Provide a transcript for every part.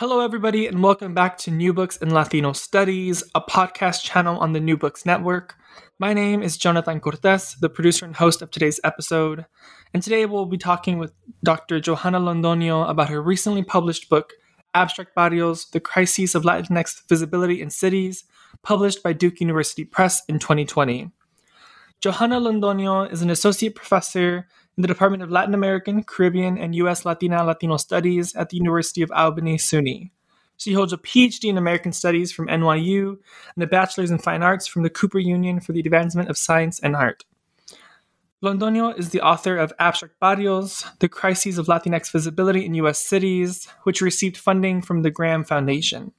Hello, everybody, and welcome back to New Books in Latino Studies, a podcast channel on the New Books Network. My name is Jonathan Cortez, the producer and host of today's episode, and today we'll be talking with Dr. Johanna Londoño about her recently published book, Abstract Barrios The Crises of Latinx Visibility in Cities, published by Duke University Press in 2020. Johanna Londoño is an associate professor in the Department of Latin American, Caribbean, and U.S. Latina Latino Studies at the University of Albany, SUNY. She holds a PhD in American Studies from NYU and a Bachelor's in Fine Arts from the Cooper Union for the Advancement of Science and Art. Londoño is the author of Abstract Barrios, The Crises of Latinx Visibility in U.S. Cities, which received funding from the Graham Foundation.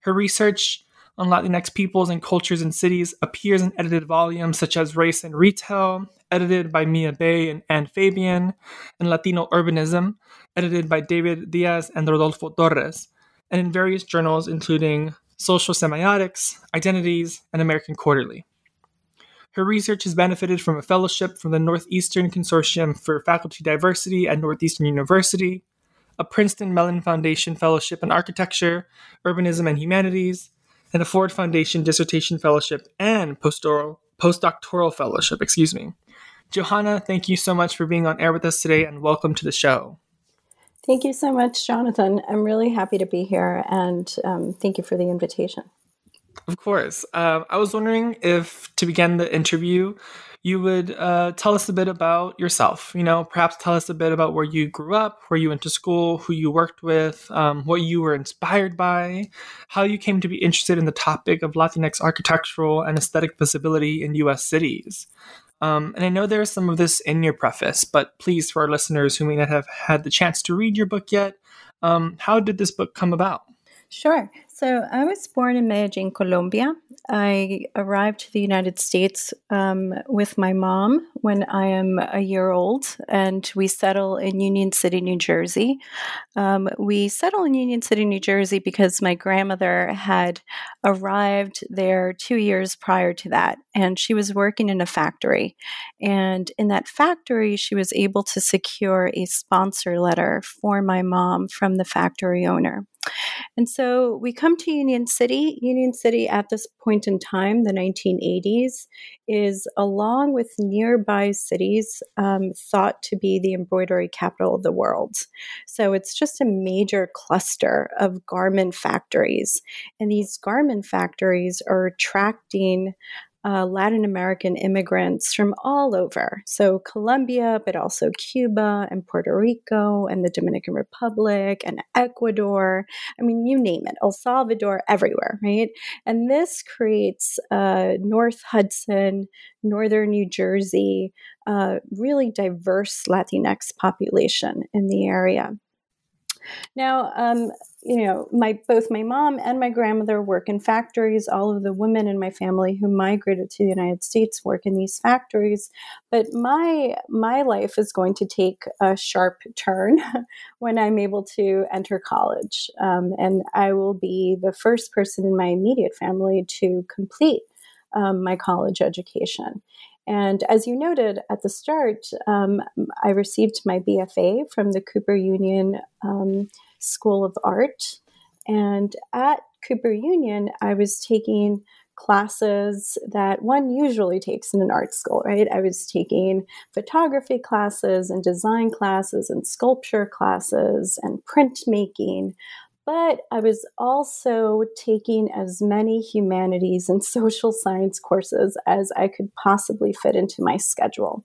Her research on Latinx peoples and cultures and cities appears in edited volumes such as Race and Retail, edited by Mia Bay and Anne Fabian, and Latino Urbanism, edited by David Diaz and Rodolfo Torres, and in various journals including Social Semiotics, Identities, and American Quarterly. Her research has benefited from a fellowship from the Northeastern Consortium for Faculty Diversity at Northeastern University, a Princeton Mellon Foundation Fellowship in Architecture, Urbanism, and Humanities, and a Ford Foundation Dissertation Fellowship and postdoctoral, postdoctoral fellowship, excuse me. Johanna, thank you so much for being on air with us today and welcome to the show. Thank you so much, Jonathan. I'm really happy to be here and um, thank you for the invitation. Of course. Um, I was wondering if, to begin the interview, you would uh, tell us a bit about yourself. You know, perhaps tell us a bit about where you grew up, where you went to school, who you worked with, um, what you were inspired by, how you came to be interested in the topic of Latinx architectural and aesthetic visibility in U.S. cities. Um, and I know there's some of this in your preface, but please, for our listeners who may not have had the chance to read your book yet, um, how did this book come about? Sure. So I was born in Medellin, Colombia. I arrived to the United States um, with my mom when I am a year old, and we settle in Union City, New Jersey. Um, we settle in Union City, New Jersey because my grandmother had arrived there two years prior to that, and she was working in a factory. And in that factory, she was able to secure a sponsor letter for my mom from the factory owner. And so we come to Union City. Union City at this point in time, the 1980s, is along with nearby cities um, thought to be the embroidery capital of the world. So it's just a major cluster of garment factories. And these garment factories are attracting uh, Latin American immigrants from all over. So, Colombia, but also Cuba and Puerto Rico and the Dominican Republic and Ecuador. I mean, you name it, El Salvador, everywhere, right? And this creates uh, North Hudson, Northern New Jersey, uh, really diverse Latinx population in the area. Now, um, you know, my both my mom and my grandmother work in factories. All of the women in my family who migrated to the United States work in these factories. But my my life is going to take a sharp turn when I'm able to enter college, um, and I will be the first person in my immediate family to complete um, my college education. And as you noted at the start, um, I received my BFA from the Cooper Union um, School of Art. And at Cooper Union, I was taking classes that one usually takes in an art school, right? I was taking photography classes and design classes and sculpture classes and printmaking. But I was also taking as many humanities and social science courses as I could possibly fit into my schedule.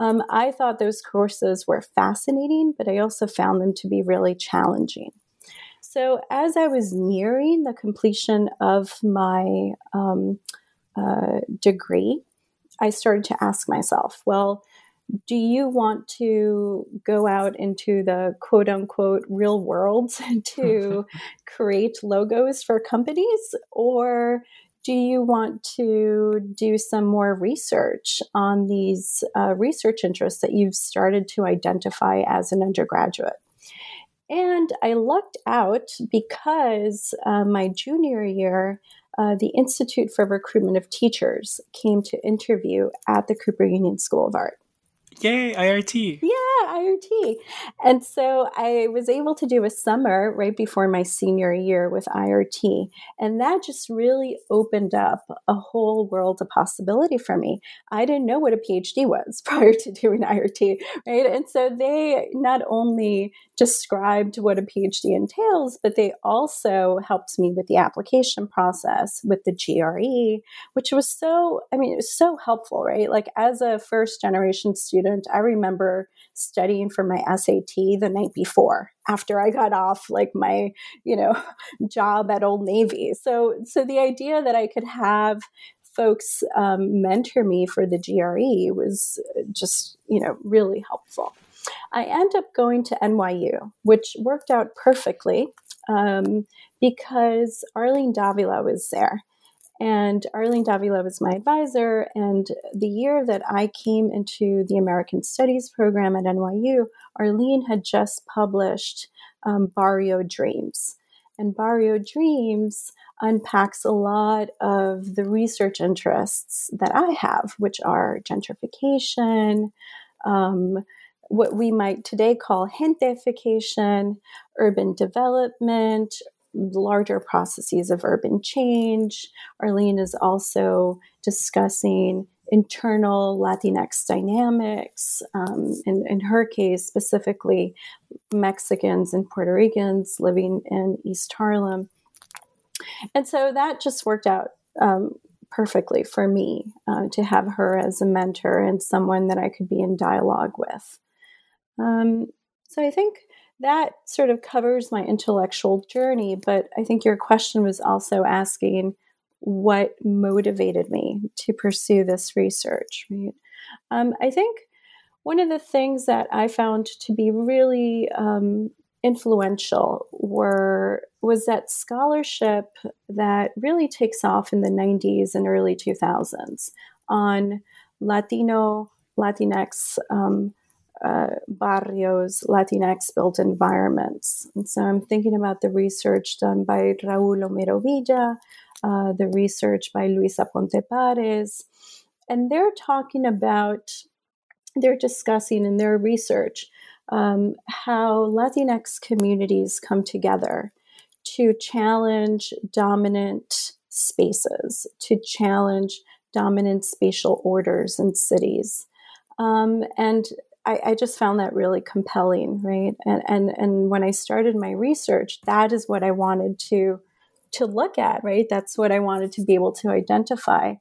Um, I thought those courses were fascinating, but I also found them to be really challenging. So, as I was nearing the completion of my um, uh, degree, I started to ask myself, well, do you want to go out into the quote unquote real world to create logos for companies? Or do you want to do some more research on these uh, research interests that you've started to identify as an undergraduate? And I lucked out because uh, my junior year, uh, the Institute for Recruitment of Teachers came to interview at the Cooper Union School of Art. Yay, IRT. Yeah, IRT. And so I was able to do a summer right before my senior year with IRT. And that just really opened up a whole world of possibility for me. I didn't know what a PhD was prior to doing IRT, right? And so they not only described what a PhD entails, but they also helped me with the application process with the GRE, which was so, I mean, it was so helpful, right? Like as a first generation student, I remember studying for my SAT the night before after I got off like my, you know, job at Old Navy. So so the idea that I could have folks um, mentor me for the GRE was just, you know, really helpful. I end up going to NYU, which worked out perfectly um, because Arlene Davila was there. And Arlene Davila was my advisor. And the year that I came into the American Studies program at NYU, Arlene had just published um, Barrio Dreams. And Barrio Dreams unpacks a lot of the research interests that I have, which are gentrification, um, what we might today call gentrification, urban development, larger processes of urban change. Arlene is also discussing internal Latinx dynamics. Um, in, in her case, specifically, Mexicans and Puerto Ricans living in East Harlem. And so that just worked out um, perfectly for me uh, to have her as a mentor and someone that I could be in dialogue with. Um, so I think that sort of covers my intellectual journey, but I think your question was also asking what motivated me to pursue this research, right? Um, I think one of the things that I found to be really um, influential were was that scholarship that really takes off in the 90s and early 2000s on Latino, Latinx um, uh, barrios, Latinx built environments. And so I'm thinking about the research done by Raul Homero Villa, uh, the research by Luis Aponte Pares, and they're talking about, they're discussing in their research um, how Latinx communities come together to challenge dominant spaces, to challenge dominant spatial orders in cities. Um, and I, I, just found that really compelling, right? And, and and when I started my research, that is what I wanted to to look at, right? That's what I wanted to be able to identify.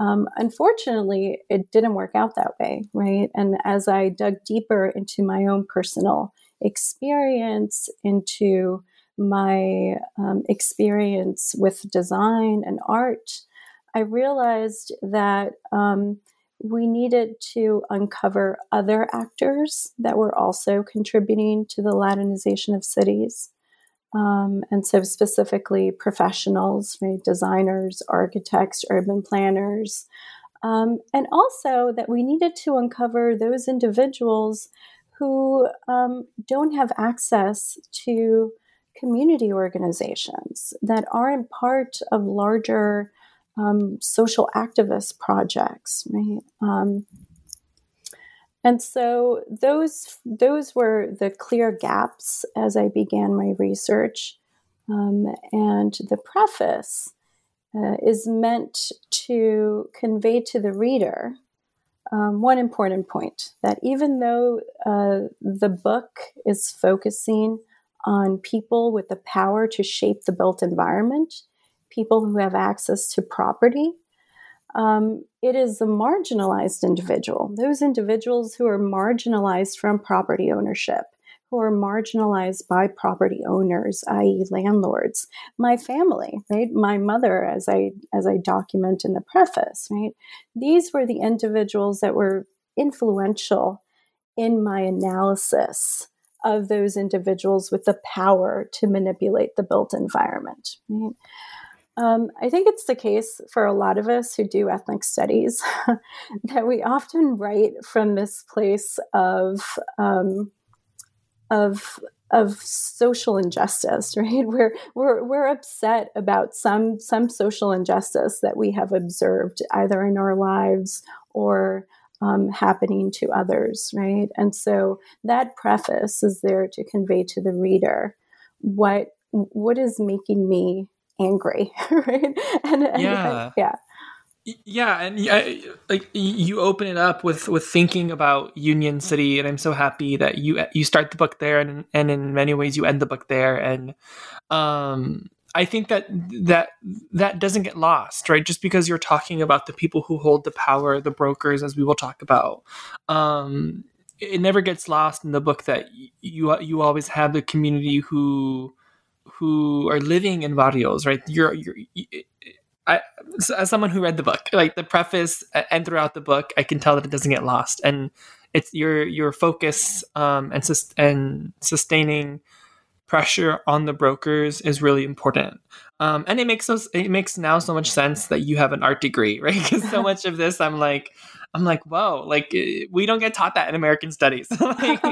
Um, unfortunately, it didn't work out that way, right? And as I dug deeper into my own personal experience, into my um, experience with design and art, I realized that um, we needed to uncover other actors that were also contributing to the Latinization of cities. Um, and so, specifically, professionals, right, designers, architects, urban planners, um, and also that we needed to uncover those individuals who um, don't have access to community organizations that aren't part of larger um, social activist projects, right? Um, and so those those were the clear gaps as I began my research. Um, and the preface uh, is meant to convey to the reader um, one important point that even though uh, the book is focusing on people with the power to shape the built environment, people who have access to property, um, it is the marginalized individual, those individuals who are marginalized from property ownership who are marginalized by property owners, i.e., landlords. My family, right? My mother, as I as I document in the preface, right? These were the individuals that were influential in my analysis of those individuals with the power to manipulate the built environment. Right? Um, I think it's the case for a lot of us who do ethnic studies that we often write from this place of um, of of social injustice, right? We're we're we're upset about some some social injustice that we have observed either in our lives or um, happening to others, right? And so that preface is there to convey to the reader what what is making me angry, right? And, and yeah, yeah. Yeah and I, like you open it up with with thinking about union city and i'm so happy that you you start the book there and and in many ways you end the book there and um i think that that that doesn't get lost right? Just because you're talking about the people who hold the power the brokers as we will talk about um it never gets lost in the book that you you always have the community who who are living in barrios right? You're you're I, as someone who read the book, like the preface and throughout the book, I can tell that it doesn't get lost, and it's your your focus um, and and sustaining pressure on the brokers is really important. Um, and it makes us it makes now so much sense that you have an art degree, right? Because so much of this, I'm like, I'm like, whoa, like eh, we don't get taught that in American studies. like,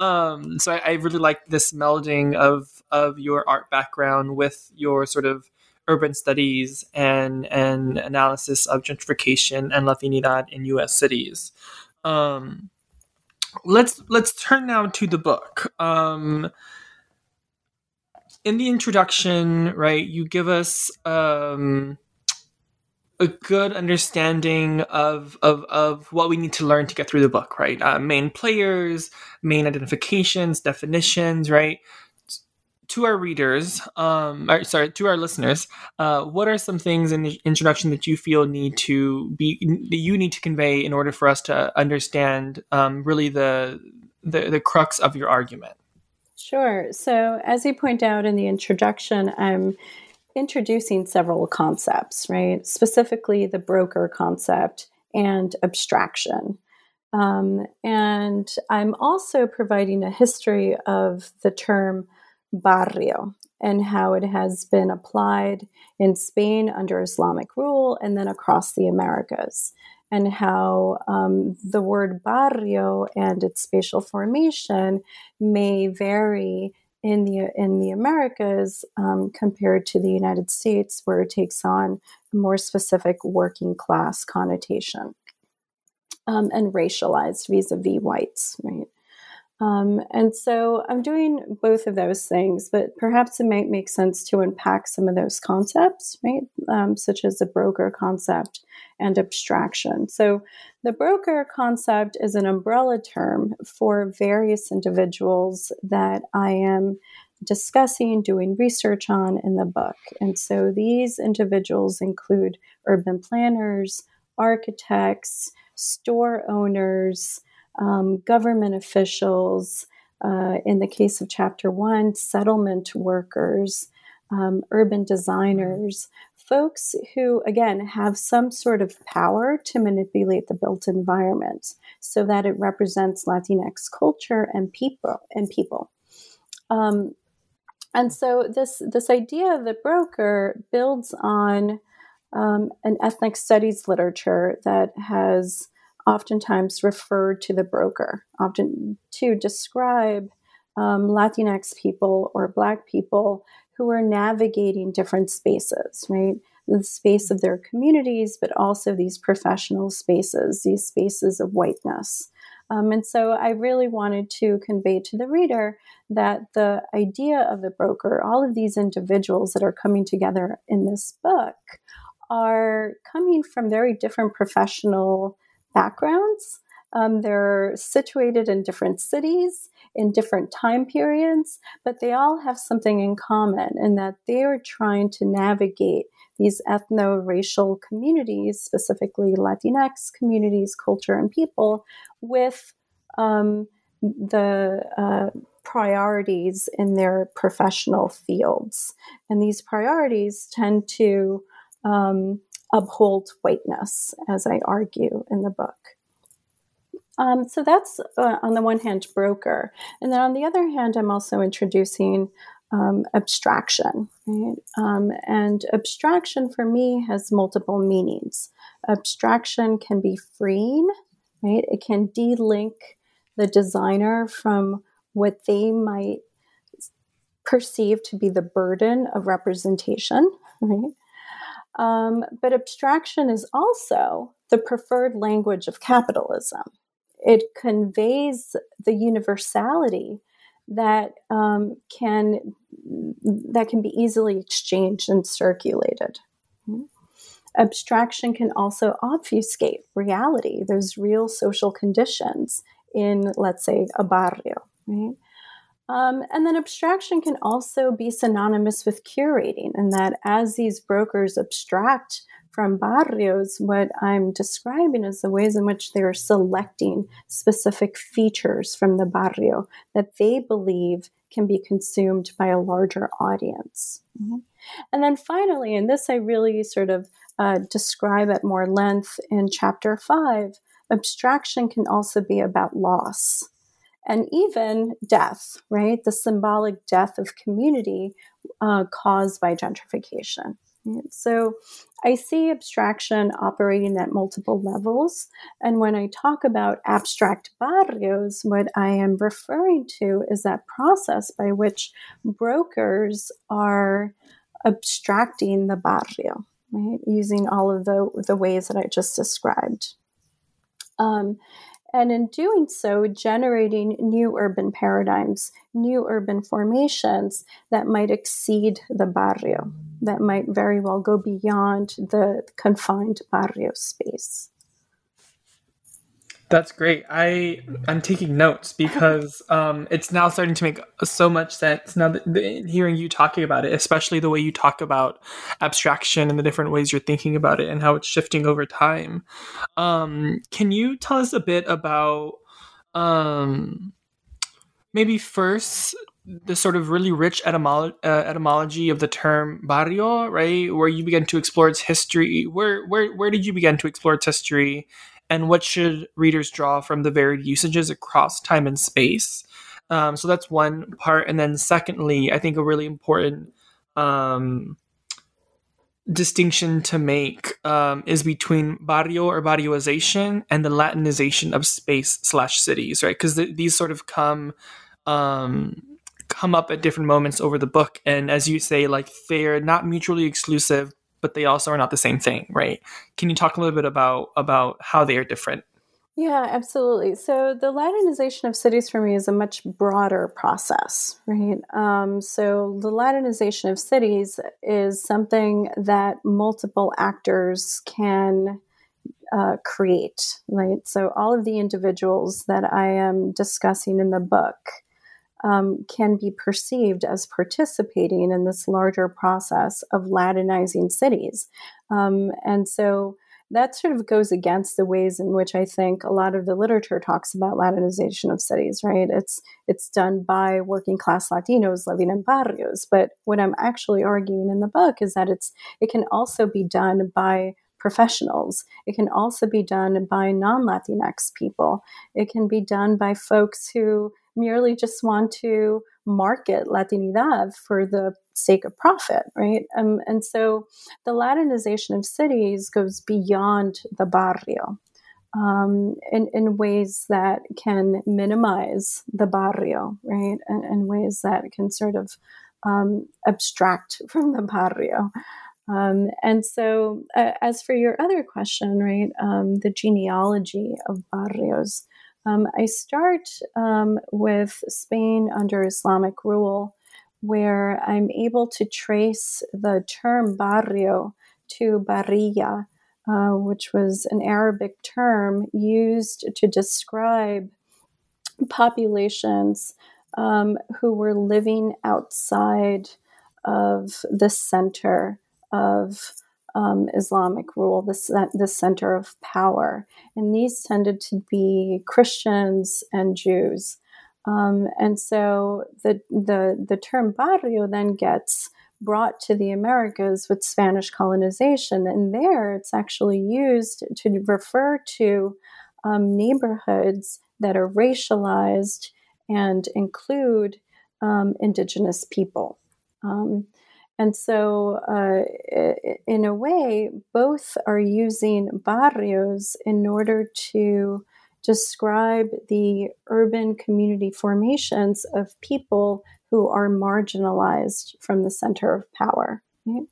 um, so I, I really like this melding of of your art background with your sort of urban studies and and analysis of gentrification and Latinidad in U.S. cities. Um, let's let's turn now to the book. Um, in the introduction, right, you give us um, a good understanding of, of of what we need to learn to get through the book, right? Uh, main players, main identifications, definitions, right? to our readers, um, or, sorry, to our listeners, uh, what are some things in the introduction that you feel need to be that you need to convey in order for us to understand um, really the, the the crux of your argument? Sure. So, as you point out in the introduction, I'm introducing several concepts, right? Specifically, the broker concept and abstraction. Um, and I'm also providing a history of the term barrio and how it has been applied in Spain under Islamic rule and then across the Americas, and how um, the word barrio and its spatial formation may vary in the in the Americas um, compared to the United States, where it takes on a more specific working class connotation um, and racialized vis-a-vis whites, right? Um, and so I'm doing both of those things, but perhaps it might make sense to unpack some of those concepts, right? Um, such as the broker concept and abstraction. So the broker concept is an umbrella term for various individuals that I am discussing, doing research on in the book. And so these individuals include urban planners, architects, store owners, um, government officials, uh, in the case of chapter one, settlement workers, um, urban designers, folks who, again, have some sort of power to manipulate the built environment so that it represents Latinx culture and people and people. Um, and so this this idea of the broker builds on um, an ethnic studies literature that has oftentimes referred to the broker, often to describe um, Latinx people or Black people who are navigating different spaces, right? The space of their communities, but also these professional spaces, these spaces of whiteness. Um, and so I really wanted to convey to the reader that the idea of the broker, all of these individuals that are coming together in this book, are coming from very different professional backgrounds. Um, they're situated in different cities, in different time periods, but they all have something in common in that they are trying to navigate these ethno racial communities, specifically Latinx communities, culture, and people, with um, the uh, priorities in their professional fields. And these priorities tend to um, uphold whiteness, as I argue in the book. Um, so that's uh, on the one hand broker, and then on the other hand, I'm also introducing um, abstraction. Right? Um, and abstraction for me has multiple meanings. Abstraction can be freeing, right? It can de-link the designer from what they might perceive to be the burden of representation, right? Um, but abstraction is also the preferred language of capitalism it conveys the universality that um, can that can be easily exchanged and circulated. Abstraction can also obfuscate reality. those real social conditions in, let's say, a barrio. Right? Um, and then abstraction can also be synonymous with curating, and that as these brokers abstract from barrios, what I'm describing is the ways in which they're selecting specific features from the barrio that they believe can be consumed by a larger audience. Mm-hmm. And then finally, and this I really sort of uh, describe at more length in chapter five, abstraction can also be about loss and even death, right? The symbolic death of community uh, caused by gentrification. So I see abstraction operating at multiple levels. And when I talk about abstract barrios, what I am referring to is that process by which brokers are abstracting the barrio, right? Using all of the, the ways that I just described. Um, and in doing so, generating new urban paradigms, new urban formations that might exceed the barrio, that might very well go beyond the confined barrio space. That's great. I I'm taking notes because um, it's now starting to make so much sense now that the, hearing you talking about it, especially the way you talk about abstraction and the different ways you're thinking about it and how it's shifting over time. Um, can you tell us a bit about um, maybe first the sort of really rich etymolo- uh, etymology of the term barrio, right? Where you began to explore its history. Where where where did you begin to explore its history? And what should readers draw from the varied usages across time and space. Um, so that's one part, and then secondly, I think a really important um, distinction to make um, is between barrio or barrioization and the Latinization of space slash cities, right? Because th- these sort of come um, come up at different moments over the book, and as you say, like they're not mutually exclusive, but they also are not the same thing, right? Can you talk a little bit about about how they are different? Yeah, absolutely. So the Latinization of cities for me is a much broader process, right? Um, so the Latinization of cities is something that multiple actors can uh, create, right? So all of the individuals that I am discussing in the book um, can be perceived as participating in this larger process of Latinizing cities. Um, and so that sort of goes against the ways in which I think a lot of the literature talks about Latinization of cities, right? It's it's done by working class Latinos living in barrios. But what I'm actually arguing in the book is that it's it can also be done by professionals. It can also be done by non Latinx people. It can be done by folks who merely just want to market Latinidad for the sake of profit, right? Um, and so the Latinization of cities goes beyond the barrio. Um, in, in ways that can minimize the barrio, right? And in ways that can sort of um, abstract from the barrio. Um, and so, uh, as for your other question, right, um, the genealogy of barrios, um, I start um, with Spain under Islamic rule, where I'm able to trace the term barrio to barriya, uh, which was an Arabic term used to describe populations um, who were living outside of the center of um, Islamic rule, the, the center of power. And these tended to be Christians and Jews. Um, and so the, the, the term barrio then gets brought to the Americas with Spanish colonization. And there it's actually used to refer to um, neighborhoods that are racialized and include um, indigenous people. And so, uh, in a way, both are using barrios in order to describe the urban community formations of people who are marginalized from the center of power. Right?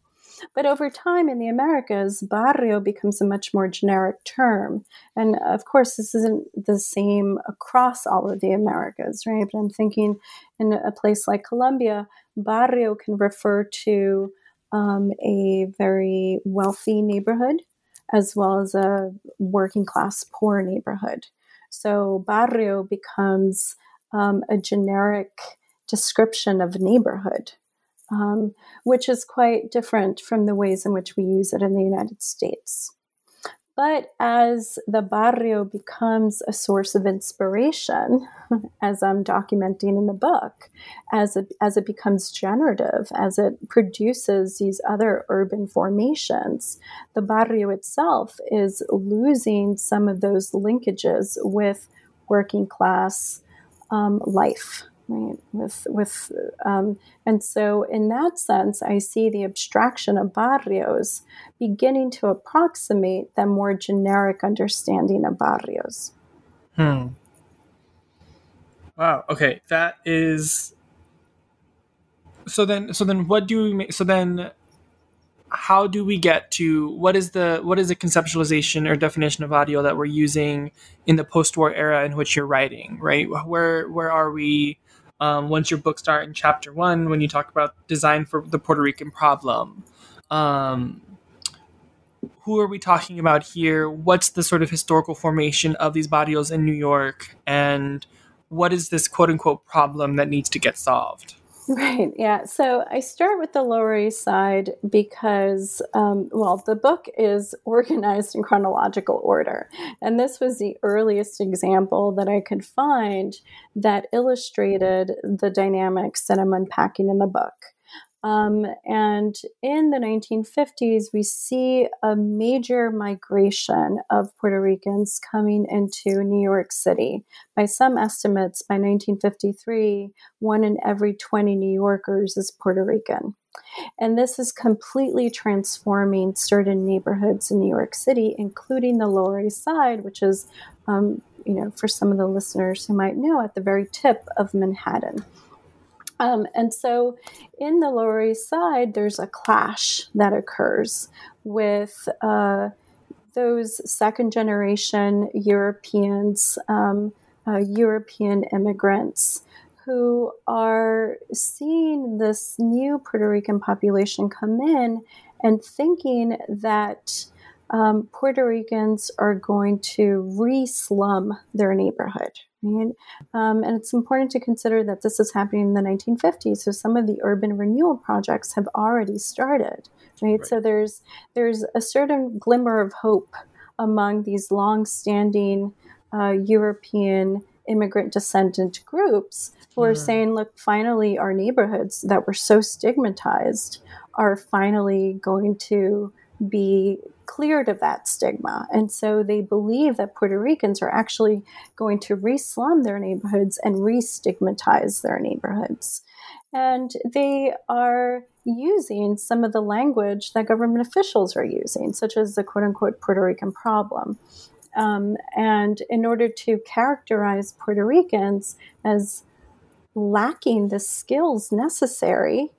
But over time in the Americas, barrio becomes a much more generic term. And of course, this isn't the same across all of the Americas, right? But I'm thinking in a place like Colombia, barrio can refer to um, a very wealthy neighborhood as well as a working class poor neighborhood. So barrio becomes um, a generic description of neighborhood, um, which is quite different from the ways in which we use it in the United States. But as the barrio becomes a source of inspiration, as I'm documenting in the book, as it, as it becomes generative, as it produces these other urban formations, the barrio itself is losing some of those linkages with working class um, life right with with um, and so in that sense i see the abstraction of barrios beginning to approximate the more generic understanding of barrios. Hmm. Wow okay that is so then so then what do we make so then how do we get to what is the what is the conceptualization or definition of barrio that we're using in the post-war era in which you're writing right? Where where are we um, once your book start in chapter one when you talk about design for the puerto rican problem. Um, who are we talking about here? What's the sort of historical formation of these barrios in new york? And what is this quote unquote problem that needs to get solved Right. Yeah. So I start with the Lower East Side because, um, well, the book is organized in chronological order. And this was the earliest example that I could find that illustrated the dynamics that I'm unpacking in the book. Um, and in the 1950s, we see a major migration of Puerto Ricans coming into New York City. By some estimates, by 1953, one in every 20 New Yorkers is Puerto Rican. And this is completely transforming certain neighborhoods in New York City, including the Lower East Side, which is, um, you know, for some of the listeners who might know, at the very tip of Manhattan. Um, and so in the Lower East Side, there's a clash that occurs with uh, those second generation Europeans, um, uh, European immigrants who are seeing this new Puerto Rican population come in and thinking that um, Puerto Ricans are going to re slum their neighborhood. Right? Um, and it's important to consider that this is happening in the 1950s. So some of the urban renewal projects have already started. Right? right. So there's there's a certain glimmer of hope among these long-standing uh, European immigrant descendant groups who are mm. saying, look, finally, our neighborhoods that were so stigmatized are finally going to be cleared of that stigma. And so they believe that Puerto Ricans are actually going to re slum their neighborhoods and re stigmatize their neighborhoods. And they are using some of the language that government officials are using, such as the quote unquote Puerto Rican problem. Um, and in order to characterize Puerto Ricans as lacking the skills necessary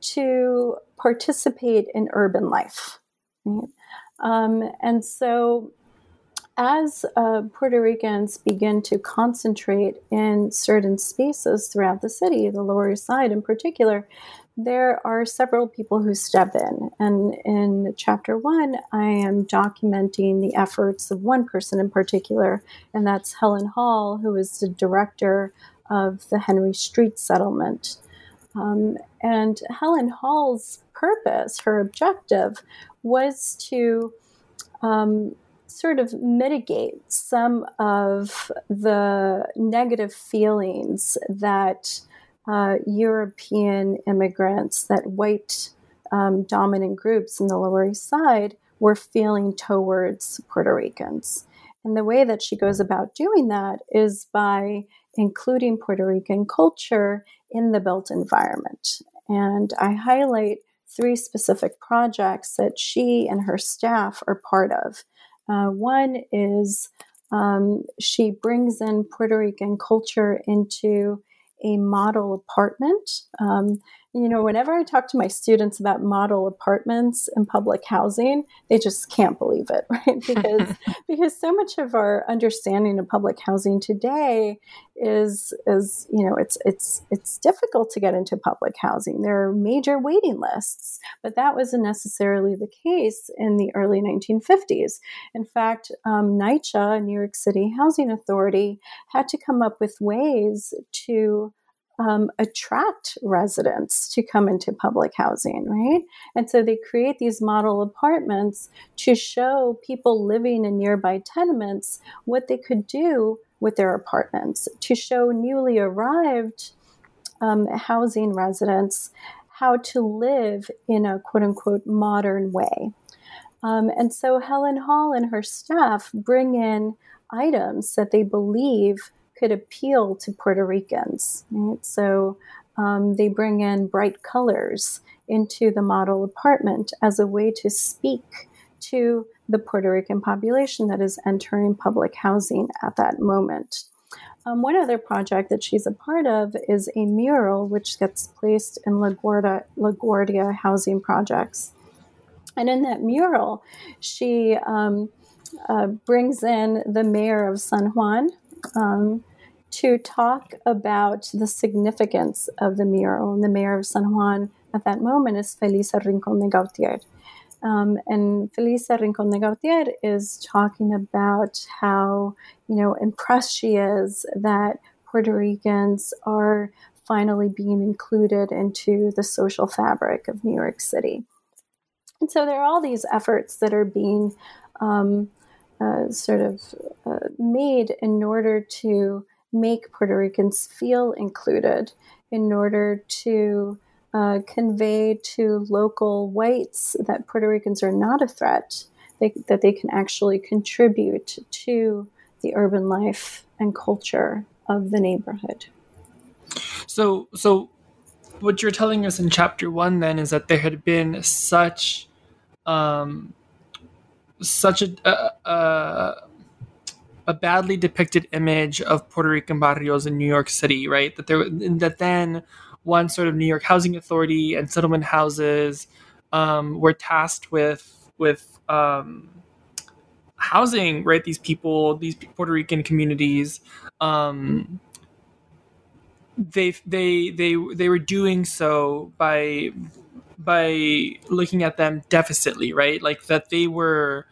to participate in urban life. Right? Um, and so as uh, Puerto Ricans begin to concentrate in certain spaces throughout the city, the Lower East Side in particular, there are several people who step in. And in chapter one, I am documenting the efforts of one person in particular, and that's Helen Hall, who is the director of the Henry Street settlement. Um, and Helen Hall's purpose, her objective, was to um, sort of mitigate some of the negative feelings that uh, European immigrants, that white um, dominant groups in the Lower East Side were feeling towards Puerto Ricans. And the way that she goes about doing that is by including Puerto Rican culture in the built environment. And I highlight three specific projects that she and her staff are part of. Uh, one is um, she brings in Puerto Rican culture into a model apartment. Um, you know, whenever I talk to my students about model apartments and public housing, they just can't believe it, right? Because because so much of our understanding of public housing today is is you know it's it's it's difficult to get into public housing. There are major waiting lists, but that wasn't necessarily the case in the early 1950s. In fact, um, NYCHA, New York City Housing Authority, had to come up with ways to um, attract residents to come into public housing, right? And so they create these model apartments to show people living in nearby tenements what they could do with their apartments, to show newly arrived um, housing residents how to live in a quote unquote modern way. Um, and so Helen Hall and her staff bring in items that they believe could appeal to Puerto Ricans. Right? So um, they bring in bright colors into the model apartment as a way to speak to the Puerto Rican population that is entering public housing at that moment. Um, one other project that she's a part of is a mural which gets placed in LaGuardia, LaGuardia housing projects. And in that mural, she um, uh, brings in the mayor of San Juan, um, to talk about the significance of the mural. And the mayor of San Juan at that moment is Felisa Rincon de Gautier. Um, and Felisa Rincon de Gautier is talking about how, you know, impressed she is that Puerto Ricans are finally being included into the social fabric of New York City. And so there are all these efforts that are being um, uh, sort of uh, made in order to make Puerto Ricans feel included in order to uh, convey to local whites that Puerto Ricans are not a threat, they, that they can actually contribute to the urban life and culture of the neighborhood. So, so what you're telling us in chapter one then is that there had been such, um, such a, a, a a badly depicted image of Puerto Rican barrios in New York City, right? That there that then one sort of New York Housing Authority and settlement houses um, were tasked with with um, housing, right? These people, these Puerto Rican communities. Um, they they they they were doing so by by looking at them deficitly, right? Like that they were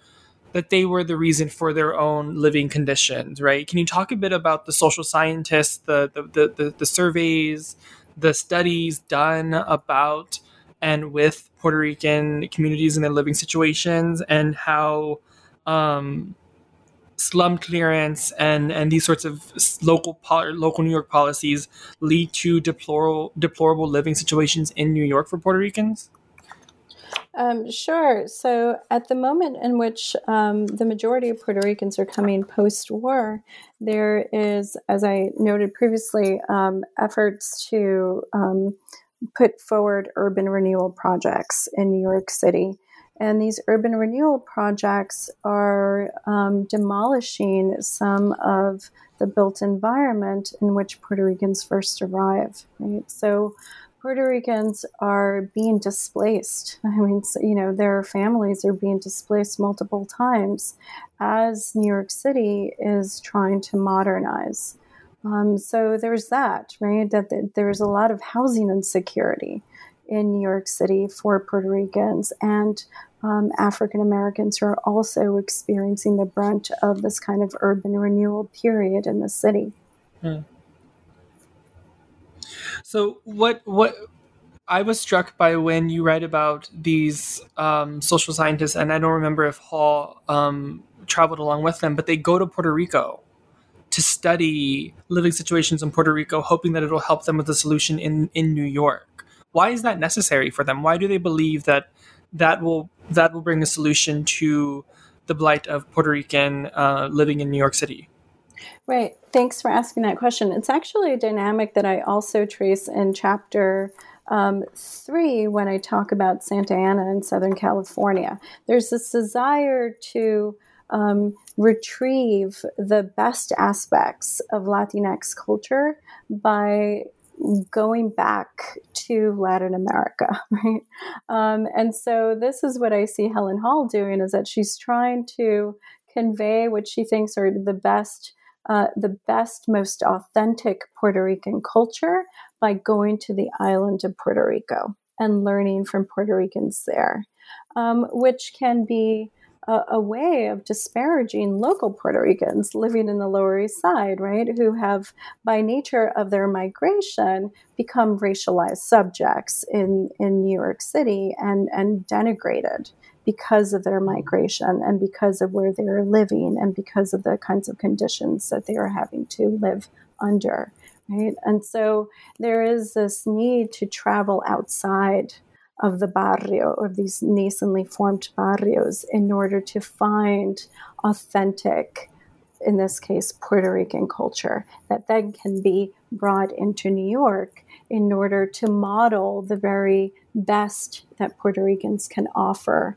that they were the reason for their own living conditions, right? Can you talk a bit about the social scientists, the the the, the, the surveys, the studies done about and with Puerto Rican communities and their living situations, and how um, slum clearance and and these sorts of local local New York policies lead to deplorable deplorable living situations in New York for Puerto Ricans? Um, sure. So, at the moment in which um, the majority of Puerto Ricans are coming post war, there is, as I noted previously, um, efforts to um, put forward urban renewal projects in New York City. And these urban renewal projects are um, demolishing some of the built environment in which Puerto Ricans first arrive. Right? So, Puerto Ricans are being displaced. I mean, you know, their families are being displaced multiple times as New York City is trying to modernize. Um, so there's that, right? That, there's a lot of housing insecurity in New York City for Puerto Ricans and um, African Americans who are also experiencing the brunt of this kind of urban renewal period in the city. Hmm. So what what I was struck by when you write about these um, social scientists, and I don't remember if Hall um, traveled along with them, but they go to Puerto Rico to study living situations in Puerto Rico, hoping that it'll help them with a solution in in New York. Why is that necessary for them? Why do they believe that that will that will bring a solution to the blight of Puerto Rican uh, living in New York City? Right. Thanks for asking that question. It's actually a dynamic that I also trace in chapter um, three when I talk about Santa Ana in Southern California. There's this desire to um, retrieve the best aspects of Latinx culture by going back to Latin America, right? Um, and so this is what I see Helen Hall doing is that she's trying to convey what she thinks are the best, uh, the best, most authentic Puerto Rican culture by going to the island of Puerto Rico and learning from Puerto Ricans there, um, which can be a, a, way of disparaging local Puerto Ricans living in the Lower East Side, right, who have, by nature of their migration, become racialized subjects in, in New York City and, and denigrated because of their migration and because of where they're living and because of the kinds of conditions that they are having to live under. Right? And so there is this need to travel outside of the barrio, of these nascently formed barrios, in order to find authentic, in this case, Puerto Rican culture that then can be brought into New York in order to model the very best that Puerto Ricans can offer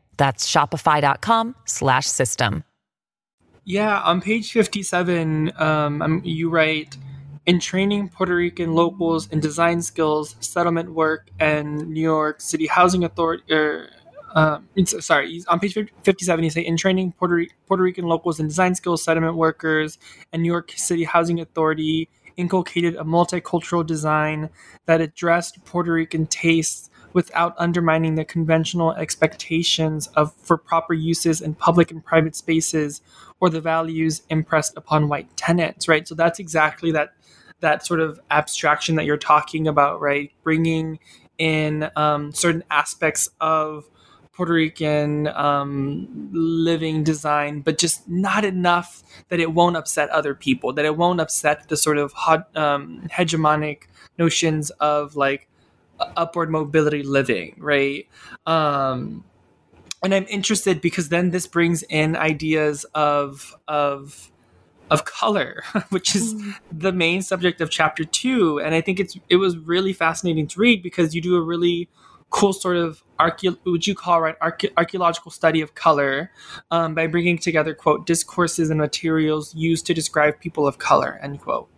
That's shopify.com slash system. Yeah, on page 57, um, you write in training Puerto Rican locals in design skills, settlement work, and New York City Housing Authority. Er, uh, sorry, on page 57, you say in training Puerto, Puerto Rican locals in design skills, settlement workers, and New York City Housing Authority inculcated a multicultural design that addressed Puerto Rican tastes without undermining the conventional expectations of for proper uses in public and private spaces or the values impressed upon white tenants right so that's exactly that that sort of abstraction that you're talking about, right? Bringing in um, certain aspects of Puerto Rican um, living design, but just not enough that it won't upset other people, that it won't upset the sort of hot, um, hegemonic notions of like upward mobility living, right? Um, and I'm interested because then this brings in ideas of of of color, which is mm. the main subject of chapter two. And I think it's it was really fascinating to read because you do a really cool sort of archae- would you call right archae- archaeological study of color um, by bringing together quote discourses and materials used to describe people of color end quote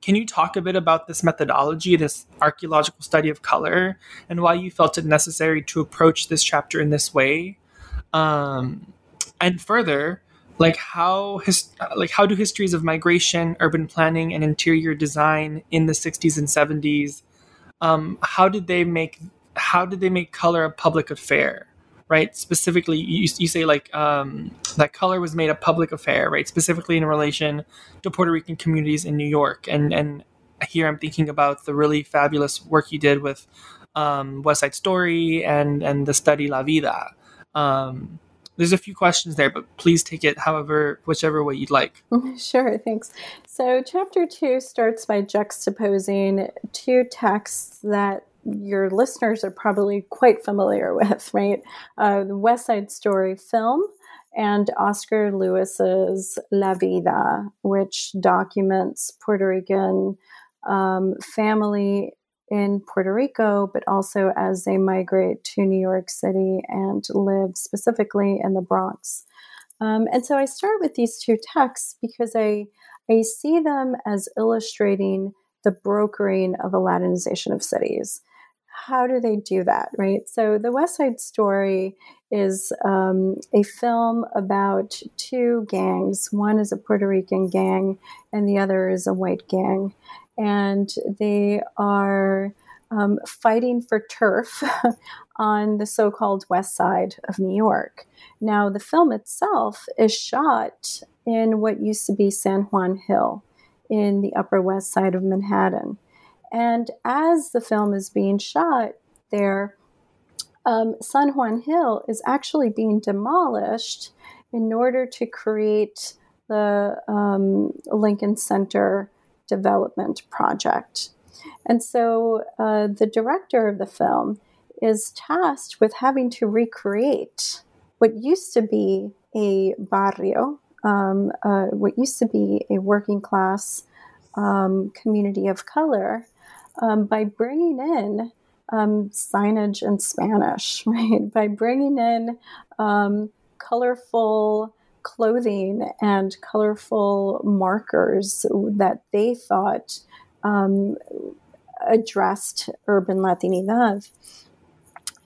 can you talk a bit about this methodology this archaeological study of color and why you felt it necessary to approach this chapter in this way um, and further like how his, like how do histories of migration, urban planning, and interior design in the 60s and 70s um, how did they make how did they make color a public affair? Right, specifically, you, you say like um, that color was made a public affair, right? Specifically in relation to Puerto Rican communities in New York, and and here I'm thinking about the really fabulous work you did with um, West Side Story and and the study La Vida. Um, there's a few questions there, but please take it however, whichever way you'd like. Sure, thanks. So, chapter two starts by juxtaposing two texts that your listeners are probably quite familiar with, right? Uh, the West Side Story film and Oscar Lewis's La Vida, which documents Puerto Rican um, family in Puerto Rico, but also as they migrate to New York City and live specifically in the Bronx. Um, and so I start with these two texts because I, I see them as illustrating the brokering of a Latinization of cities. How do they do that, right? So, The West Side Story is um, a film about two gangs. One is a Puerto Rican gang, and the other is a white gang. And they are um, fighting for turf on the so called west side of New York. Now, the film itself is shot in what used to be San Juan Hill in the Upper West Side of Manhattan. And as the film is being shot there, um, San Juan Hill is actually being demolished in order to create the um, Lincoln Center development project. And so uh, the director of the film is tasked with having to recreate what used to be a barrio, um, uh, what used to be a working class um, community of color, um, by bringing in um, signage in Spanish, right? By bringing in um, colorful clothing and colorful markers that they thought um, addressed urban Latinidad.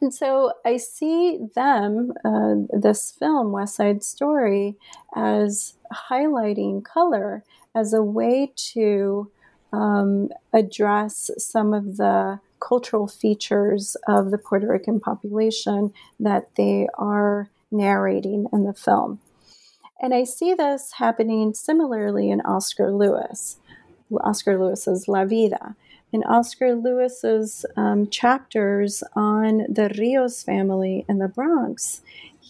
And so I see them, uh, this film, West Side Story, as highlighting color as a way to um, address some of the cultural features of the Puerto Rican population that they are narrating in the film. And I see this happening similarly in Oscar Lewis, Oscar Lewis's La Vida in Oscar Lewis's um, chapters on the Rios family in the Bronx,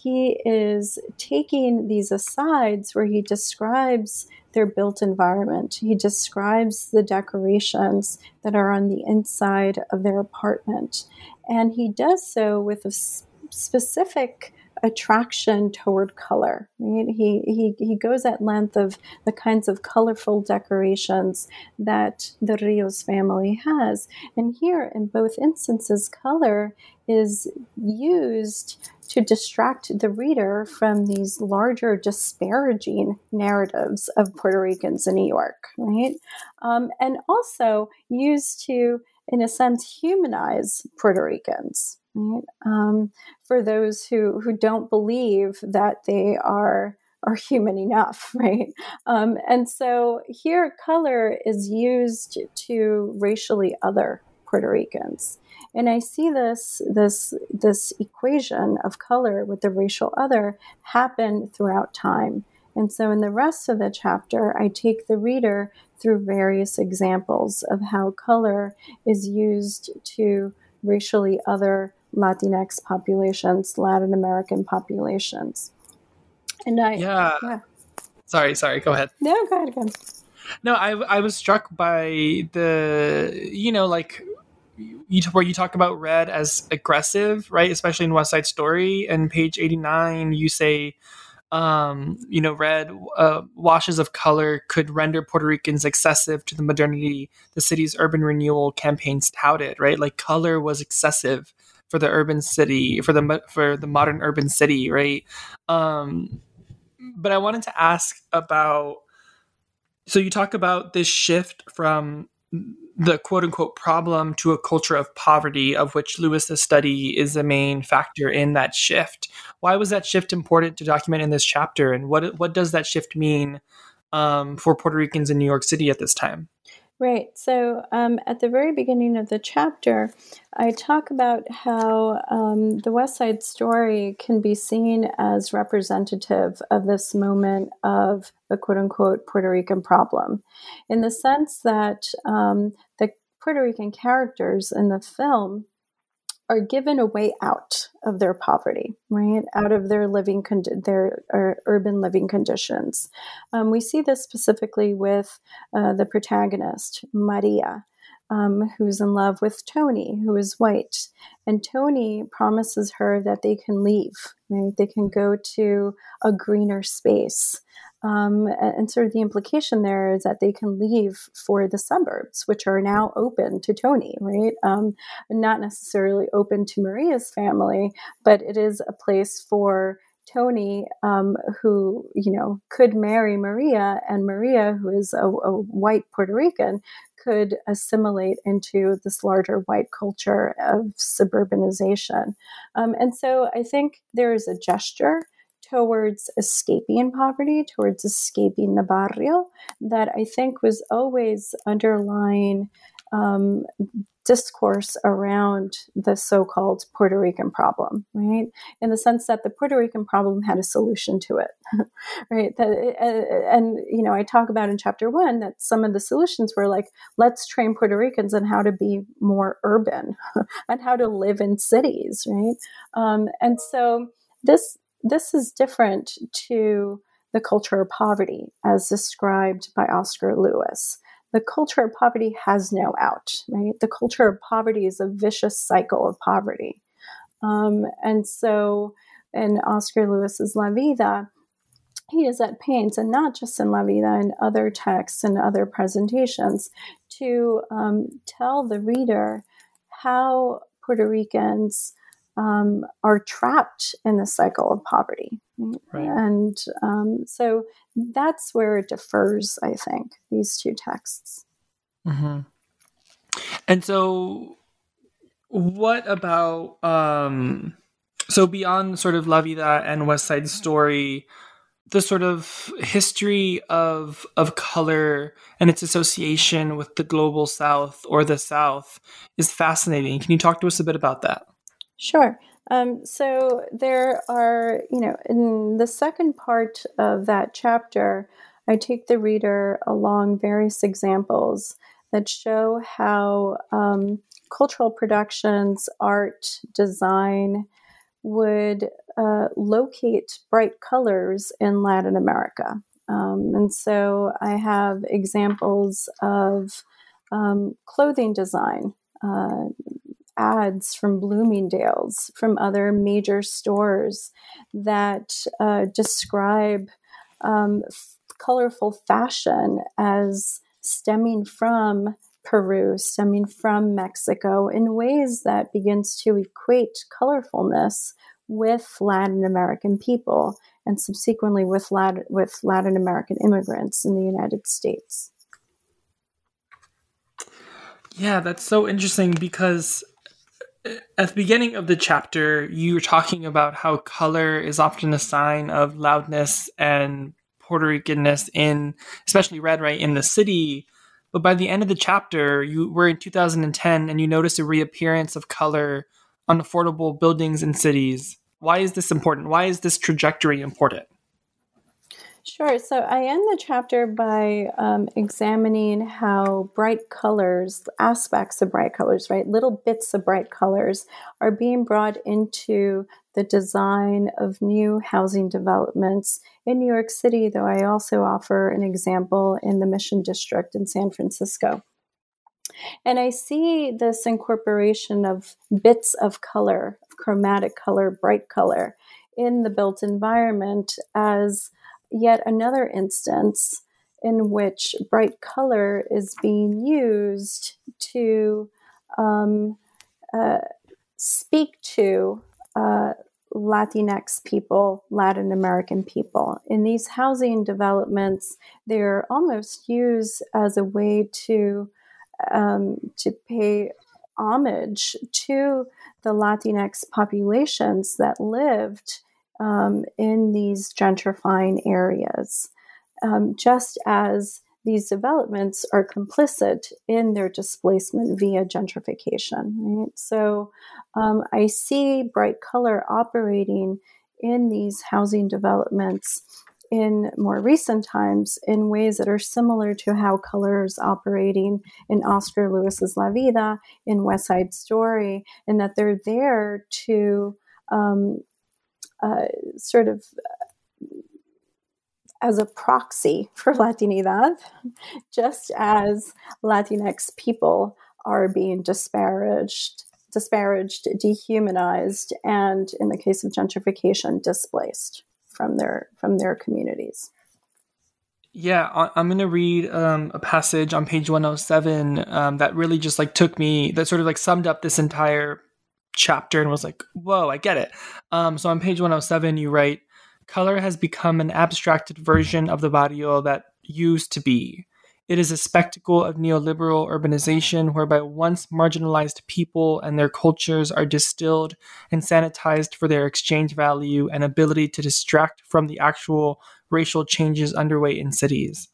he is taking these asides where he describes their built environment. He describes the decorations that are on the inside of their apartment. And he does so with a specific attraction toward color. Right? He, he, he goes at length of the kinds of colorful decorations that the Rios family has. And here, in both instances, color is used to distract the reader from these larger disparaging narratives of Puerto Ricans in New York, right? Um, and also used to, in a sense, humanize Puerto Ricans right? Um, for those who who don't believe that they are are human enough, right? Um, and so here, color is used to racially other Puerto Ricans. And I see this this this equation of color with the racial other happen throughout time. And so in the rest of the chapter, I take the reader through various examples of how color is used to racially other Latinx populations, Latin American populations. And I yeah. yeah. Sorry, sorry. Go ahead. No, go ahead again. No, I I was struck by the you know like you where you talk about red as aggressive, right? Especially in West Side Story and page eighty nine, you say um, you know, red uh, washes of color could render Puerto Ricans excessive to the modernity the city's urban renewal campaigns touted, right? Like color was excessive for the urban city for the for the modern urban city right um but i wanted to ask about so you talk about this shift from the quote unquote problem to a culture of poverty, of which Lewis's study is the main factor in that shift. Why was that shift important to document in this chapter, and what what does that shift mean um, for Puerto Ricans in New York City at this time? Right. So um, at the very beginning of the chapter, I talk about how um, the West Side Story can be seen as representative of this moment of the quote unquote Puerto Rican problem, in the sense that um, the Puerto Rican characters in the film are given a way out of their poverty, right? Out of their living, condi- their uh, urban living conditions. Um, we see this specifically with uh, the protagonist, Maria. Um, who's in love with Tony, who is white. And Tony promises her that they can leave, right? They can go to a greener space. Um, and, sort of the implication there is that they can leave for the suburbs, which are now open to Tony, right? Um, not necessarily open to Maria's family, but it is a place for Tony, um, who you know could marry Maria, and Maria, who is a, a, white Puerto Rican, could assimilate into this larger white culture of suburbanization. Um, and so I think there is a gesture towards escaping poverty, towards escaping the barrio, that I think was always underlying um, discourse around the so-called Puerto Rican problem, right? In the sense that the Puerto Rican problem had a solution to it, right? That, uh, and you know, I talk about in chapter one that some of the solutions were like, let's train Puerto Ricans on how to be more urban, and how to live in cities, right? Um, and so this this is different to the culture of poverty as described by Oscar Lewis the culture of poverty has no out, right? The culture of poverty is a vicious cycle of poverty. Um, and so in Oscar Lewis's La Vida, he is at pains, and not just in La Vida, in other texts and other presentations, to um, tell the reader how Puerto Ricans um, are trapped in the cycle of poverty. Right. And um, so that's where it differs, I think, these two texts. Mm-hmm. And so, what about um, so beyond sort of La Vida and West Side Story? the sort of history of of color and its association with the global south or the south is fascinating. Can you talk to us a bit about that? Sure. Um, so there are, you know, in the second part of that chapter, I take the reader along various examples that show how um, cultural productions, art, design would uh, locate bright colors in Latin America. Um, and so I have examples of um, clothing design, uh, ads from Bloomingdale's, from other major stores that uh, describe um, f- colorful fashion as stemming from Peru, stemming from Mexico, in ways that begins to equate colorfulness with Latin American people and subsequently with Latin, with Latin American immigrants in the United States. Yeah, that's so interesting because at the beginning of the chapter, you were talking about how color is often a sign of loudness and Puerto Ricanness in, especially red, right, in the city. But by the end of the chapter, you were in 2010 and you noticed a reappearance of color on affordable buildings in cities. Why is this important? Why is this trajectory important? Sure. So I end the chapter by um, examining how bright colors, aspects of bright colors, right, little bits of bright colors, are being brought into the design of new housing developments in New York City, though I also offer an example in the Mission District in San Francisco. And I see this incorporation of bits of color, chromatic color, bright color, in the built environment as yet another instance in which bright color is being used to um, uh, speak to uh, Latinx people, Latin American people. In these housing developments, they're almost used as a way to um, to pay homage to the Latinx populations that lived um, in these gentrifying areas, um, just as these developments are complicit in their displacement via gentrification. Right? So um, I see bright color operating in these housing developments in more recent times in ways that are similar to how color is operating in Oscar Lewis's La Vida, in West Side Story, and that they're there to um, uh, sort of uh, as a proxy for Latinidad, just as Latinx people are being disparaged, disparaged, dehumanized, and in the case of gentrification, displaced from their from their communities. Yeah, I'm going to read um, a passage on page 107 um, that really just like took me, that sort of like summed up this entire chapter and was like, whoa, I get it. Um, so on page 107, you write, color has become an abstracted version of the barrio that used to be. It is a spectacle of neoliberal urbanization whereby once marginalized people and their cultures are distilled and sanitized for their exchange value and ability to distract from the actual racial changes underway in cities.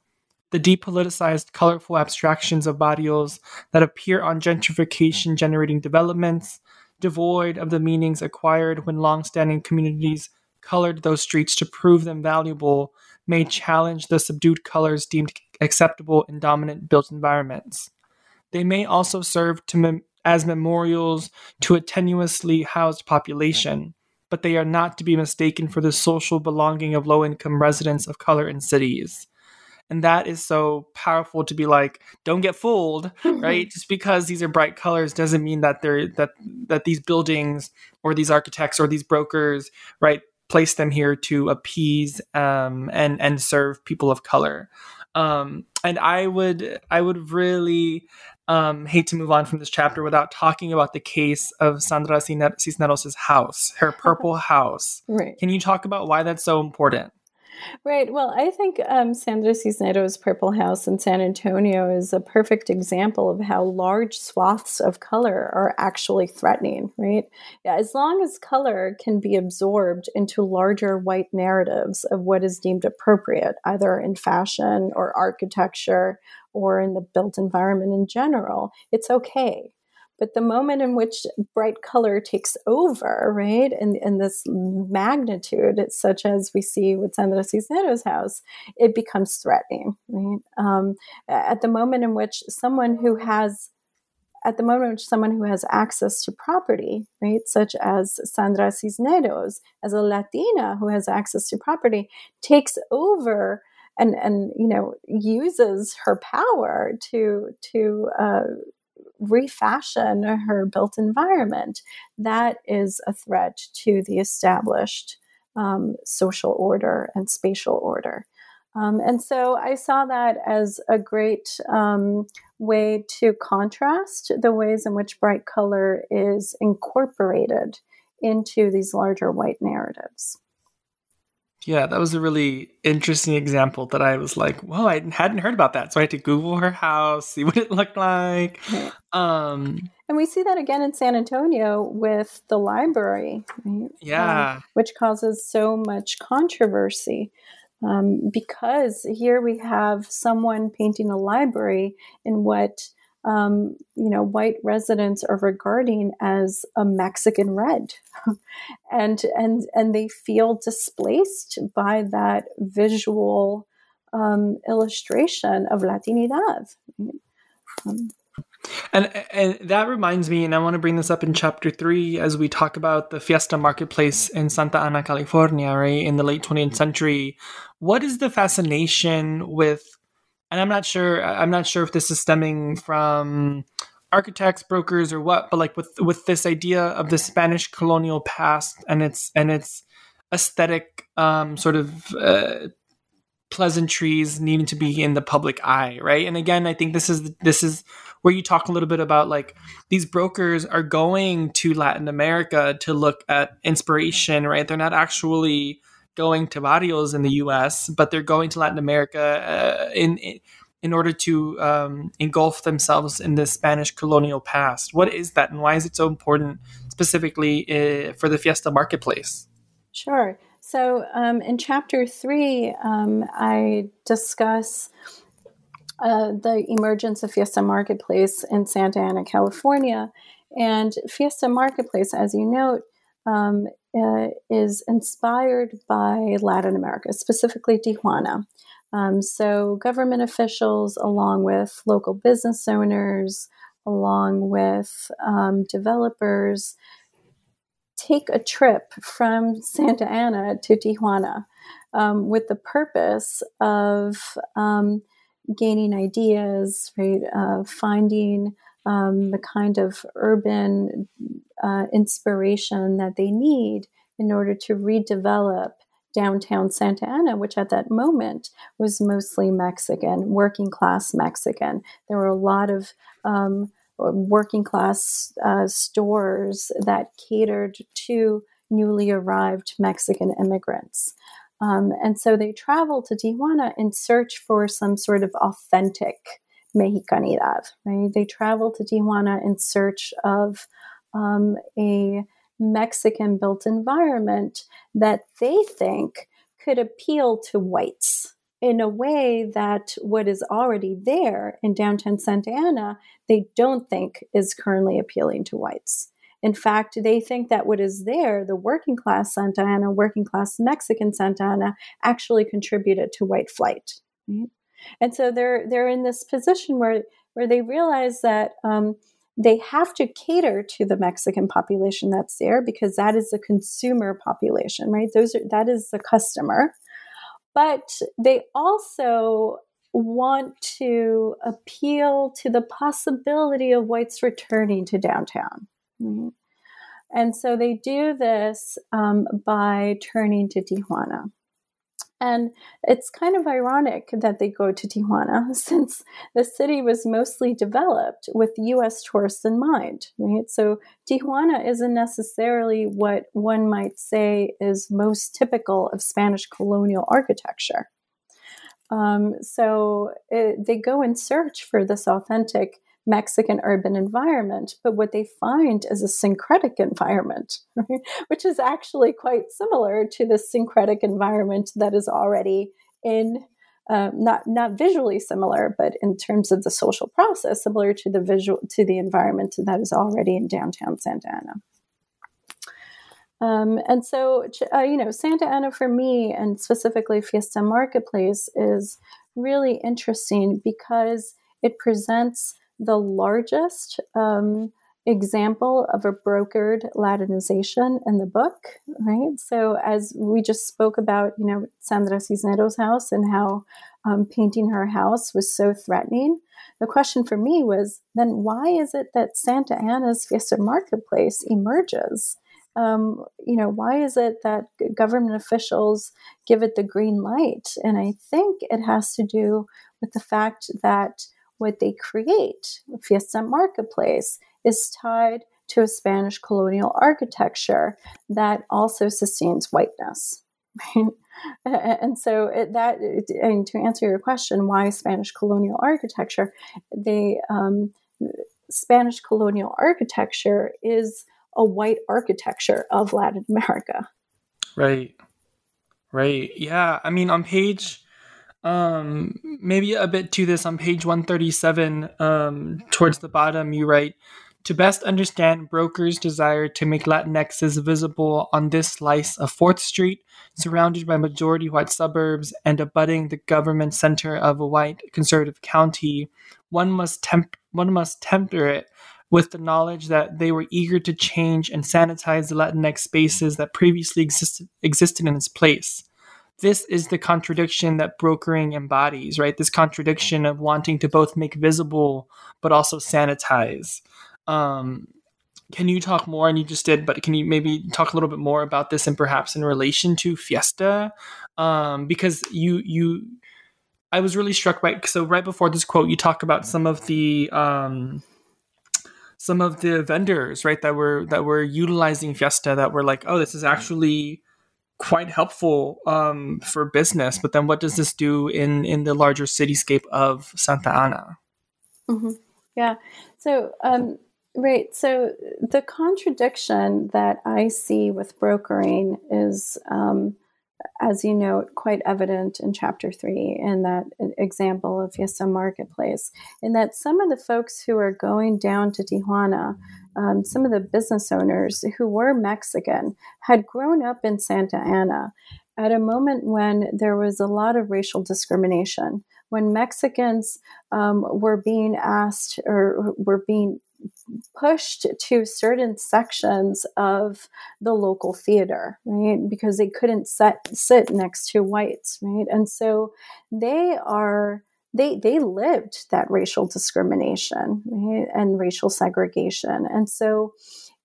The depoliticized, colorful abstractions of barrios that appear on gentrification generating developments, devoid of the meanings acquired when long standing communities colored those streets to prove them valuable, may challenge the subdued colors deemed acceptable in dominant built environments. They may also serve mem- as memorials to a tenuously housed population, but they are not to be mistaken for the social belonging of low income residents of color in cities. And that is so powerful to be like, don't get fooled, right? Just because these are bright colors doesn't mean that they're that that these buildings or these architects or these brokers, right, place them here to appease um, and and serve people of color. Um, and I would I would really um, hate to move on from this chapter without talking about the case of Sandra Cisneros' house, her purple house. Right. Can you talk about why that's so important? Right. Well, I think um, Sandra Cisneros' Purple House in San Antonio is a perfect example of how large swaths of color are actually threatening, right? Yeah, as long as color can be absorbed into larger white narratives of what is deemed appropriate, either in fashion or architecture or in the built environment in general, it's okay. But the moment in which bright color takes over, right, and, and this magnitude, such as we see with Sandra Cisneros' house, it becomes threatening, right? Um, at the moment in which someone who has at the moment which someone who has access to property, right, such as Sandra Cisneros, as a Latina who has access to property, takes over and and you know uses her power to to uh, refashion her built environment, that is a threat to the established um, social order and spatial order. Um, and so I saw that as a great um, way to contrast the ways in which bright color is incorporated into these larger white narratives. Yeah, that was a really interesting example that I was like, whoa, I hadn't heard about that. So I had to Google her house, see what it looked like. Um, and we see that again in San Antonio with the library, right? Yeah. Um, which causes so much controversy. Um, because here we have someone painting a library in what um, you know, white residents are regarding as a Mexican red, and and and they feel displaced by that visual um, illustration of Latinidad. Um, and and that reminds me, and I want to bring this up in chapter three as we talk about the Fiesta Marketplace in Santa Ana, California, right in the late 20th century. What is the fascination with and I'm not sure. I'm not sure if this is stemming from architects, brokers, or what. But like with with this idea of the Spanish colonial past and its and its aesthetic um, sort of uh, pleasantries needing to be in the public eye, right? And again, I think this is this is where you talk a little bit about like these brokers are going to Latin America to look at inspiration, right? They're not actually going to barrios in the U.S., but they're going to Latin America uh, in, in order to um, engulf themselves in the Spanish colonial past. What is that, and why is it so important specifically uh, for the Fiesta Marketplace? Sure. So um, in chapter three, um, I discuss. Uh, the emergence of Fiesta Marketplace in Santa Ana, California. And Fiesta Marketplace, as you note, um, uh, is inspired by Latin America, specifically Tijuana. Um, so, government officials, along with local business owners, along with um, developers, take a trip from Santa Ana to Tijuana um, with the purpose of um, gaining ideas, right, uh, finding um, the kind of urban uh, inspiration that they need in order to redevelop downtown Santa Ana, which at that moment was mostly Mexican, working class Mexican. There were a lot of um, working class uh, stores that catered to newly arrived Mexican immigrants. Um, and so they traveled to Tijuana in search for some sort of authentic Mexicanidad, right? They traveled to Tijuana in search of um, a Mexican built environment that they think could appeal to whites in a way that what is already there in downtown Santa Ana, they don't think is currently appealing to whites. In fact, they think that what is there, the working class Santa Ana, working class Mexican Santa Ana, actually contributed to white flight. Right? And so they're they're in this position where where they realize that um, they have to cater to the Mexican population that's there because that is the consumer population, right? Those are that is the customer. But they also want to appeal to the possibility of whites returning to downtown. Mm-hmm. And so they do this um, by turning to Tijuana. And it's kind of ironic that they go to Tijuana since the city was mostly developed with US tourists in mind, right? So Tijuana isn't necessarily what one might say is most typical of Spanish colonial architecture. Um, so it, they go in search for this authentic Mexican urban environment, but what they find is a syncretic environment, right? which is actually quite similar to the syncretic environment that is already in uh, not not visually similar, but in terms of the social process, similar to the visual to the environment that is already in downtown Santa Ana. Um, and so, uh, you know, Santa Ana for me, and specifically Fiesta Marketplace, is really interesting because it presents the largest um, example of a brokered Latinization in the book, right? So, as we just spoke about, you know, Sandra Cisneros' house and how um, painting her house was so threatening. The question for me was then why is it that Santa Ana's Fiesta Marketplace emerges? Um, you know, why is it that government officials give it the green light? And I think it has to do with the fact that what they create, Fiesta Marketplace, is tied to a Spanish colonial architecture that also sustains whiteness. Right? And so that, and to answer your question, why Spanish colonial architecture? The um, Spanish colonial architecture is a white architecture of Latin America. Right. Right. Yeah. I mean, on page um maybe a bit to this on page 137 um towards the bottom you write to best understand brokers desire to make latinxes visible on this slice of 4th street surrounded by majority white suburbs and abutting the government center of a white conservative county one must temp- one must temper it with the knowledge that they were eager to change and sanitize the latinx spaces that previously existed existed in its place this is the contradiction that brokering embodies, right? This contradiction of wanting to both make visible but also sanitize. Um, can you talk more? And you just did, but can you maybe talk a little bit more about this and perhaps in relation to Fiesta? Um, because you you, I was really struck by so right before this quote, you talk about some of the um, some of the vendors, right, that were that were utilizing Fiesta that were like, oh, this is actually quite helpful um, for business. But then, what does this do in in the larger cityscape of Santa Ana? Mm-hmm. Yeah. So. Um, right. So the contradiction that I see with brokering is, um, as you note, quite evident in chapter three in that example of Fiesta Marketplace, in that some of the folks who are going down to Tijuana um, some of the business owners who were Mexican had grown up in Santa Ana at a moment when there was a lot of racial discrimination, when Mexicans um, were being asked or were being pushed to certain sections of the local theater, right? Because they couldn't set, sit next to whites, right? And so they are they they lived that racial discrimination right? and racial segregation and so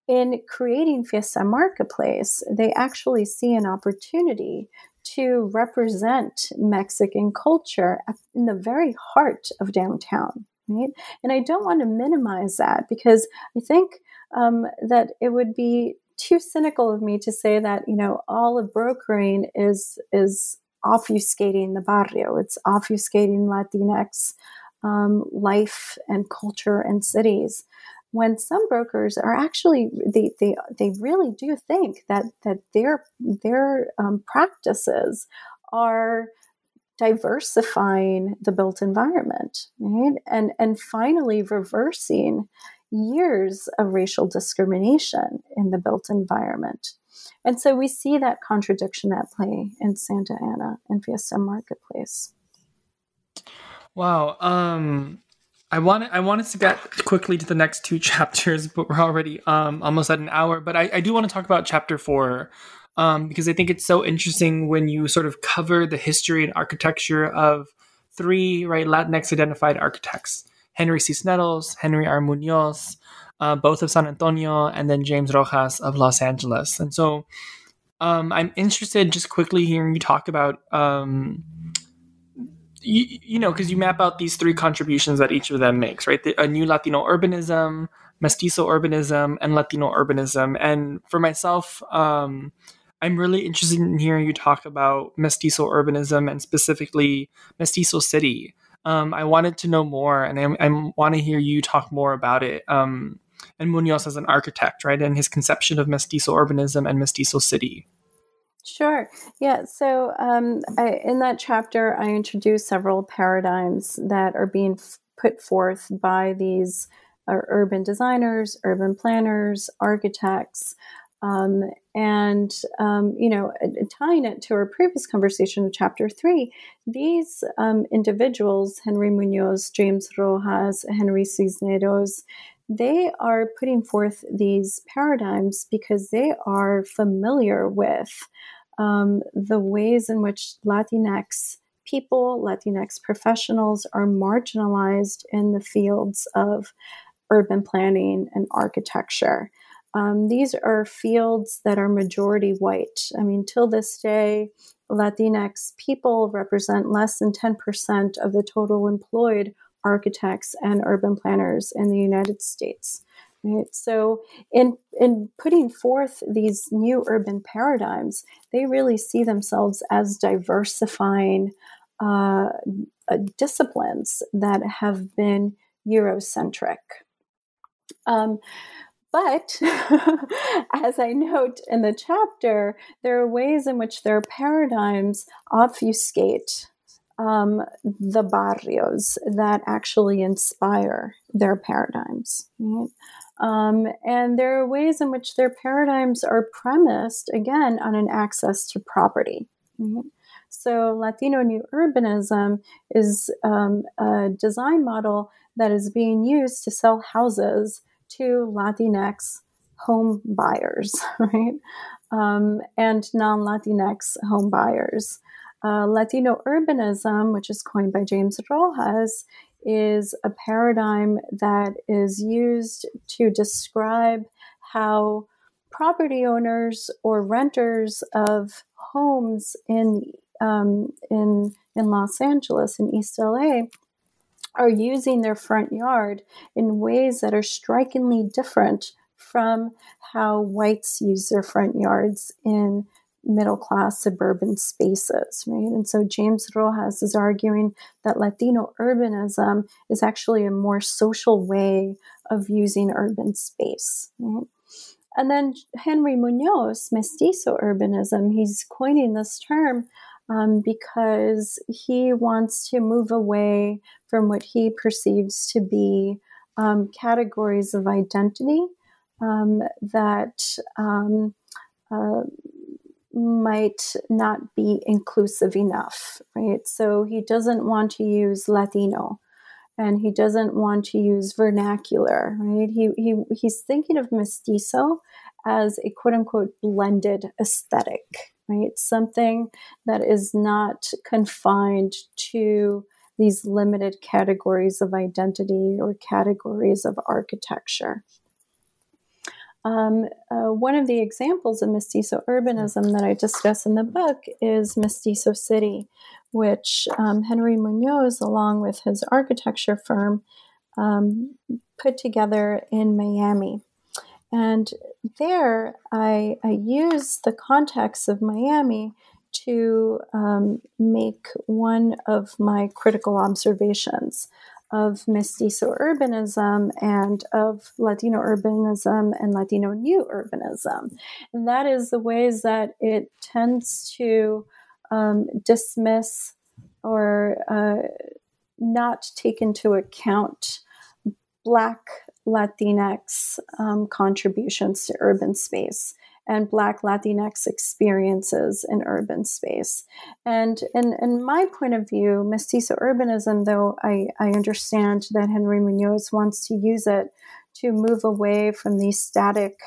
in creating fiesta marketplace they actually see an opportunity to represent mexican culture in the very heart of downtown right and i don't want to minimize that because i think um, that it would be too cynical of me to say that you know all of brokering is is obfuscating the barrio. It's obfuscating Latinx um, life and culture and cities. When some brokers are actually they they, they really do think that that their their um, practices are diversifying the built environment, right? And and finally reversing years of racial discrimination in the built environment. And so we see that contradiction at play in Santa Ana and Fiesta Marketplace. Wow. Um I wanted I wanted to get quickly to the next two chapters, but we're already um almost at an hour. But I, I do want to talk about chapter four. Um, because I think it's so interesting when you sort of cover the history and architecture of three right Latinx identified architects. Henry C. Cisneros, Henry R. Munoz, uh, both of San Antonio, and then James Rojas of Los Angeles. And so um, I'm interested just quickly hearing you talk about, um, you, you, know, because you map out these three contributions that each of them makes, right? The, a new Latino urbanism, mestizo urbanism, and Latino urbanism. And for myself, um, I'm really interested in hearing you talk about mestizo urbanism and specifically mestizo city. Um, I wanted to know more, and I, I want to hear you talk more about it. Um, and Munoz as an architect, right, and his conception of mestizo urbanism and mestizo city. Sure. Yeah. So um, I, in that chapter, I introduce several paradigms that are being f- put forth by these uh, urban designers, urban planners, architects. Um, and, um, you know, tying it to our previous conversation of chapter three, these um, individuals, Henry Munoz, James Rojas, Henry Cisneros, they are putting forth these paradigms because they are familiar with um, the ways in which Latinx people, Latinx professionals are marginalized in the fields of urban planning and architecture. Um, these are fields that are majority white. I mean, till this day, Latinx people represent less than 10% of the total employed architects and urban planners in the United States. Right? So, in in putting forth these new urban paradigms, they really see themselves as diversifying uh, uh, disciplines that have been Eurocentric. Um, but as I note in the chapter, there are ways in which their paradigms obfuscate um, the barrios that actually inspire their paradigms. Right? Um, and there are ways in which their paradigms are premised, again, on an access to property. Right? So, Latino New Urbanism is um, a design model that is being used to sell houses to Latinx home buyers, right? Um, and non Latinx home buyers. Uh, Latino urbanism, which is coined by James Rojas, is a paradigm that is used to describe how property owners or renters of homes in um, in in Los Angeles in East LA are using their front yard in ways that are strikingly different from how whites use their front yards in middle class suburban spaces, right? And so James Rojas is arguing that Latino urbanism is actually a more social way of using urban space, right? And then Henry Munoz, mestizo urbanism, he's coining this term um, because he wants to move away from what he perceives to be um, categories of identity um, that um, uh, might not be inclusive enough, right? So he doesn't want to use Latino and he doesn't want to use vernacular, right? He, he, he's thinking of mestizo as a quote unquote blended aesthetic, right? Something that is not confined to these limited categories of identity or categories of architecture. Um, uh, one of the examples of mestizo urbanism that I discuss in the book is Mestizo City, which um, Henry Munoz, along with his architecture firm, um, put together in Miami. And there, I, I use the context of Miami to um, make one of my critical observations of mestizo urbanism and of Latino urbanism and Latino new urbanism. And that is the ways that it tends to um, dismiss or uh, not take into account Black Latinx um, contributions to urban space and Black Latinx experiences in urban space. And in, in my point of view, mestizo urbanism, though I, I understand that Henry Munoz wants to use it to move away from these static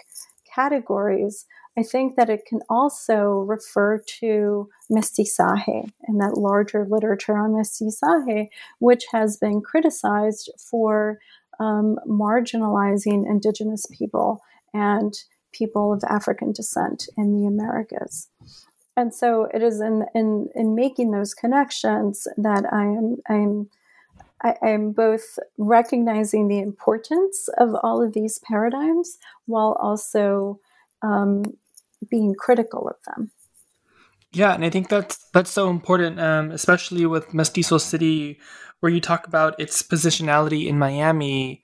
categories, I think that it can also refer to mestizaje and that larger literature on mestizaje, which has been criticized for um, marginalizing indigenous people and people of African descent in the Americas. And so it is in, in, in making those connections that I am I'm I, am both recognizing the importance of all of these paradigms while also um, being critical of them. Yeah, and I think that's that's so important, um, especially with Mestizo City, where you talk about its positionality in Miami.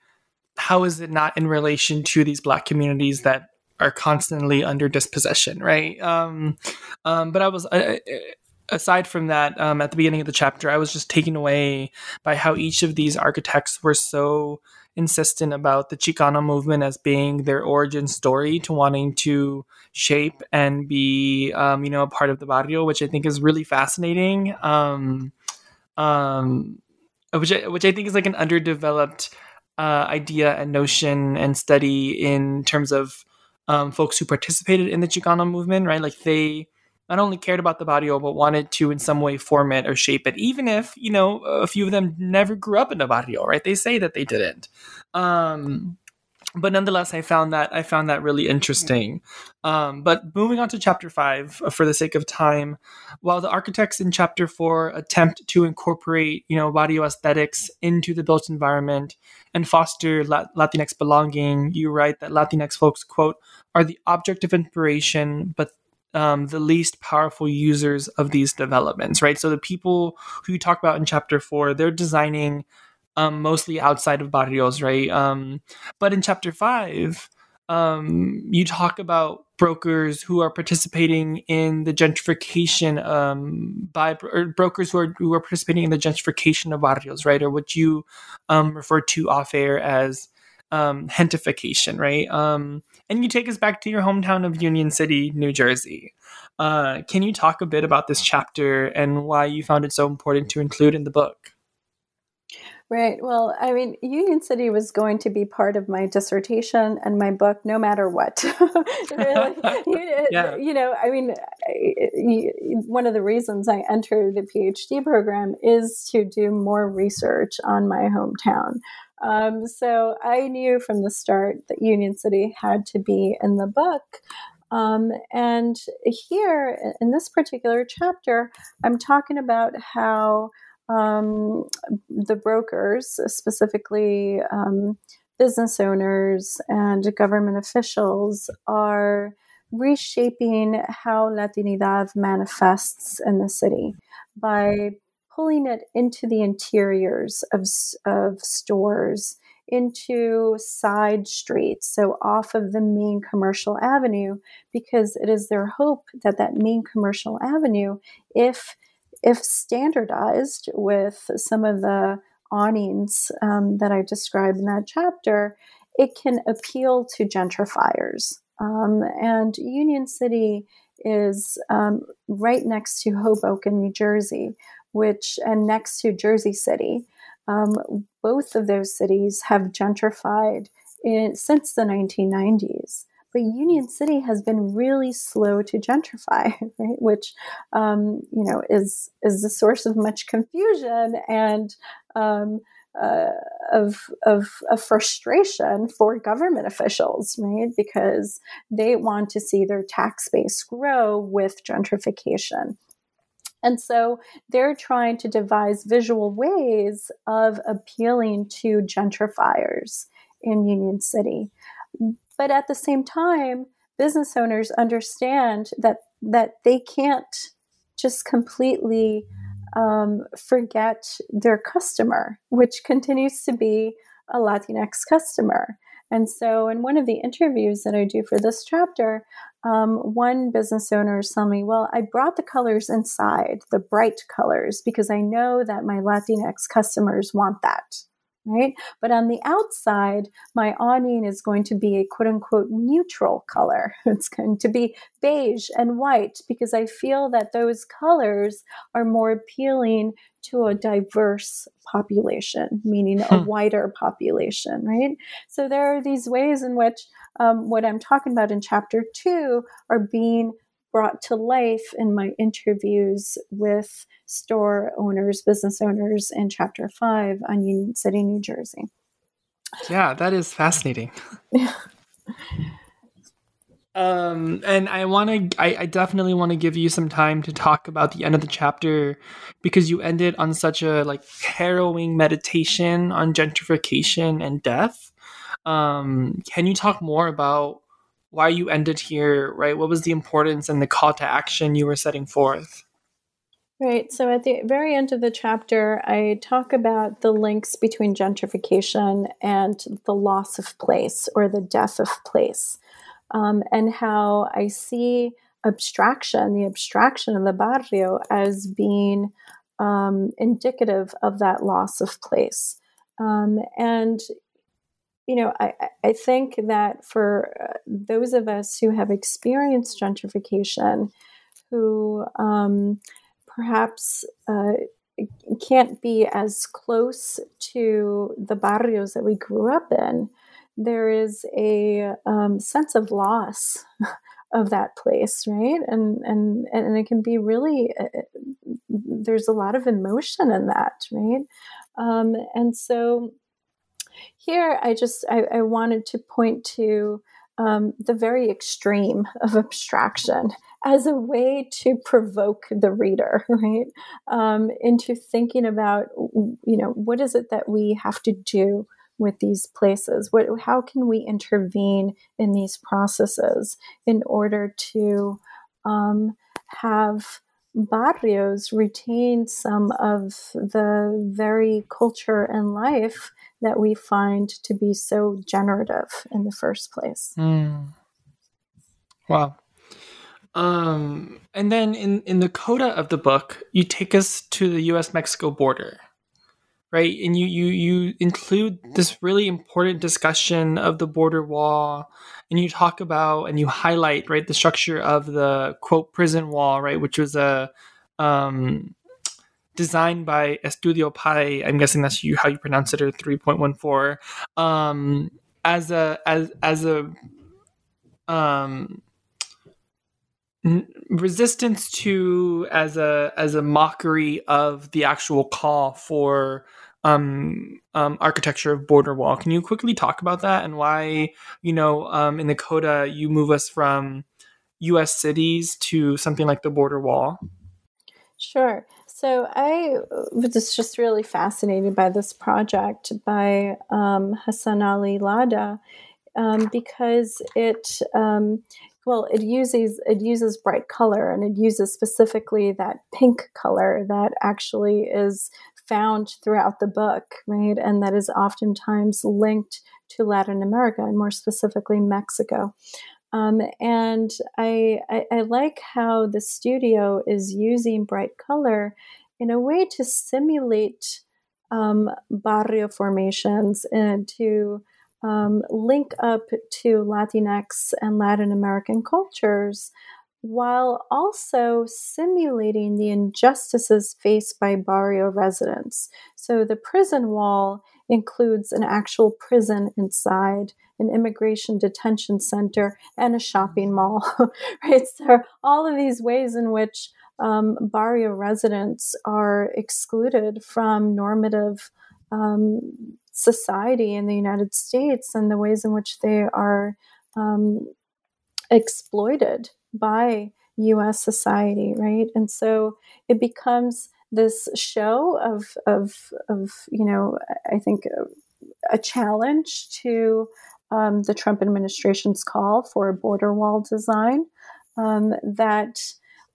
How is it not in relation to these Black communities that are constantly under dispossession, right? Um, um, but I was. Uh, aside from that, um, at the beginning of the chapter, I was just taken away by how each of these architects were so insistent about the Chicano movement as being their origin story to wanting to shape and be, um, you know, a part of the barrio, which I think is really fascinating. Um, um, which I, which I think is like an underdeveloped uh, idea and notion and study in terms of um, folks who participated in the Chicano movement, right? Like they not only cared about the barrio, but wanted to in some way form it or shape it, even if, you know, a few of them never grew up in the barrio, right? They say that they didn't. Um, but nonetheless, I found that I found that really interesting. Um, but moving on to chapter five, uh, for the sake of time, while the architects in chapter four attempt to incorporate, you know, barrio aesthetics into the built environment and foster Latinx belonging, you write that Latinx folks quote are the object of inspiration, but um, the least powerful users of these developments, right? So the people who you talk about in chapter four, they're designing um, mostly outside of barrios, right? Um, but in chapter five, um, you talk about brokers who are participating in the gentrification um, by or brokers who are who are participating in the gentrification of barrios, right? Or what you um, refer to off air as um, gentefication, right? Um, and you take us back to your hometown of Union City, New Jersey. Uh, can you talk a bit about this chapter and why you found it so important to include in the book? Right. Well, I mean, Union City was going to be part of my dissertation and my book, no matter what. really, you, yeah. you, know, I mean, one of the reasons I entered the PhD program is to do more research on my hometown. Um, so I knew from the start that Union City had to be in the book. Um, and here in this particular chapter, I'm talking about how um, the brokers, specifically um, business owners and government officials, are reshaping how Latinidad manifests in the city by pulling it into the interiors of, of stores, into side streets, so off of the main commercial avenue, because it is their hope that that main commercial avenue, if if standardized with some of the awnings um, that I described in that chapter, it can appeal to gentrifiers. Um, and Union City is um, right next to Hoboken, New Jersey, which and next to Jersey City. Um, both of those cities have gentrified in, since the 1990s. But Union City has been really slow to gentrify, right? Which, um, you know, is is the source of much confusion and um, uh, of, of, of frustration for government officials, right? Because they want to see their tax base grow with gentrification. And so they're trying to devise visual ways of appealing to gentrifiers in Union City. But at the same time, business owners understand that that they can't just completely um, forget their customer, which continues to be a Latinx customer. And so, in one of the interviews that I do for this chapter, um, one business owner telling me, Well, I brought the colors inside, the bright colors, because I know that my Latinx customers want that right? But on the outside, my awning is going to be a quote unquote neutral color. It's going to be beige and white because I feel that those colors are more appealing to a diverse population, meaning a hmm. wider population, right? So there are these ways in which um, what I'm talking about in chapter two are being brought to life in my interviews with store owners, business owners in Chapter 5 on Union City, New Jersey. Yeah, that is fascinating. um, and I want to, I, I definitely want to give you some time to talk about the end of the chapter because you ended on such a like harrowing meditation on gentrification and death. Um, can you talk more about why you ended here, right? What was the importance and the call to action you were setting forth? Right. So at the very end of the chapter, I talk about the links between gentrification and the loss of place or the death of place, um, and how I see abstraction, the abstraction of the barrio, as being um, indicative of that loss of place. Um, and you know, I, I think that for uh, those of us who have experienced gentrification, who um, perhaps uh, can't be as close to the barrios that we grew up in, there is a um, sense of loss of that place, right? And and and it can be really uh, there's a lot of emotion in that, right? Um, and so here, I just I, I wanted to point to um, the very extreme of abstraction as a way to provoke the reader, right, um, into thinking about you know what is it that we have to do with these places? What how can we intervene in these processes in order to um, have barrios retain some of the very culture and life that we find to be so generative in the first place. Mm. Wow. Um, and then in, in the coda of the book, you take us to the US Mexico border, right? And you, you, you include this really important discussion of the border wall, and you talk about and you highlight, right, the structure of the quote prison wall, right, which was a um, designed by Estudio Pi. I'm guessing that's you how you pronounce it, or 3.14. Um, as a as as a um resistance to as a as a mockery of the actual call for um, um, architecture of border wall. Can you quickly talk about that and why you know um, in the coda you move us from U.S. cities to something like the border wall? Sure. So I was just really fascinated by this project by um, Hassan Ali Lada um, because it um, well it uses it uses bright color and it uses specifically that pink color that actually is found throughout the book, right, and that is oftentimes linked to Latin America and more specifically Mexico. Um, and I, I, I, like how the studio is using bright color in a way to simulate um, barrio formations and to um, link up to Latinx and Latin American cultures while also simulating the injustices faced by barrio residents. So the prison wall includes an actual prison inside, an immigration detention center, and a shopping mall, right? So all of these ways in which um, barrio residents are excluded from normative um, society in the United States and the ways in which they are um, exploited by US society, right? And so it becomes this show of, of, of you know, I think a, a challenge to um, the Trump administration's call for a border wall design um, that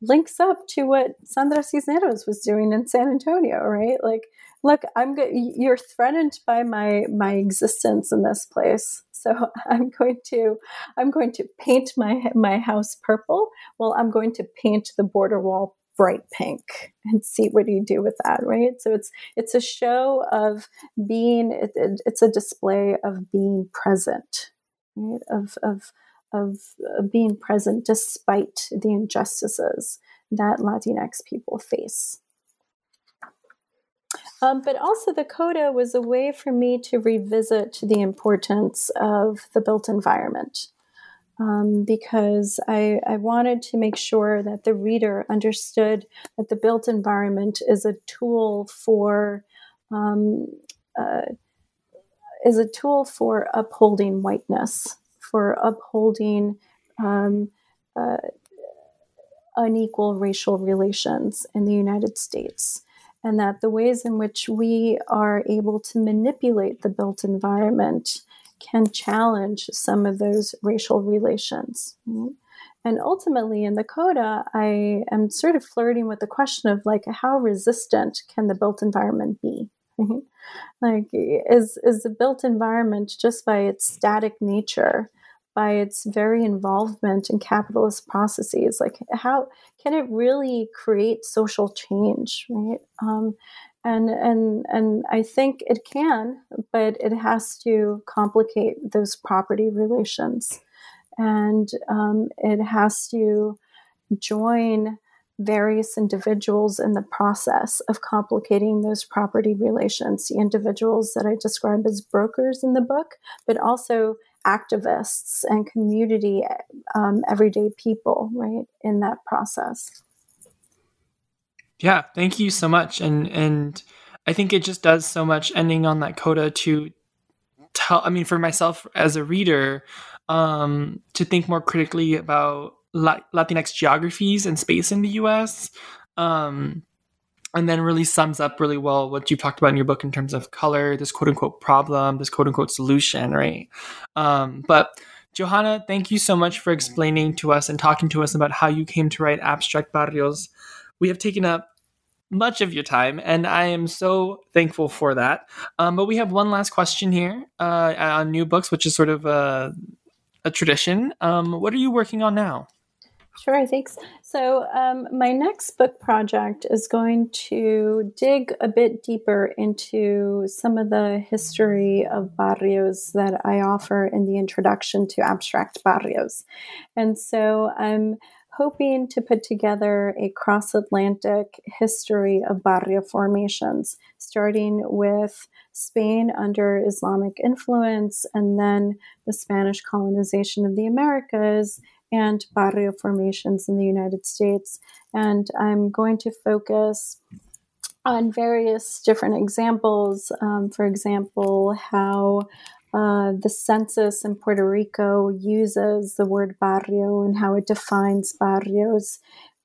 links up to what Sandra Cisneros was doing in San Antonio, right? Like, look, I'm go- you're threatened by my my existence in this place, so I'm going to I'm going to paint my my house purple. Well, I'm going to paint the border wall bright pink and see what do you do with that right? So it's it's a show of being it, it, it's a display of being present right? Of of of being present despite the injustices that latinx people face. Um, but also, the coda was a way for me to revisit the importance of the built environment um, because I, I wanted to make sure that the reader understood that the built environment is a tool for. Um, uh, is a tool for upholding whiteness, for upholding um, uh, unequal racial relations in the United States and that the ways in which we are able to manipulate the built environment can challenge some of those racial relations. And ultimately, in the coda, I am sort of flirting with the question of like, how resistant can the built environment be? Right? Like, is is the built environment just by its static nature by its very involvement in capitalist processes like how can it really create social change right um, and and and I think it can, but it has to complicate those property relations, and um, it has to join various individuals in the process of complicating those property relations. The individuals that I describe as brokers in the book, but also activists and community, um, everyday people, right, in that process. Yeah, thank you so much. And and I think it just does so much ending on that coda to tell I mean for myself as a reader um to think more critically about Latinx geographies and space in the US. Um and then really sums up really well what you talked about in your book in terms of color, this quote unquote problem, this quote unquote solution, right? Um, but Johana, thank you so much for explaining to us and talking to us about how you came to write abstract barrios. We have taken up much of your time, and I am so thankful for that. Um, but we have one last question here uh, on new books, which is sort of a, a tradition. Um, what are you working on now? Sure, thanks. So, um, my next book project is going to dig a bit deeper into some of the history of barrios that I offer in the introduction to abstract barrios. And so, I'm hoping to put together a cross Atlantic history of barrio formations, starting with Spain under Islamic influence and then the Spanish colonization of the Americas and barrio formations in the United States. And I'm going to focus on various different examples. Um, for example, how uh, the census in Puerto Rico uses the word barrio and how it defines barrios,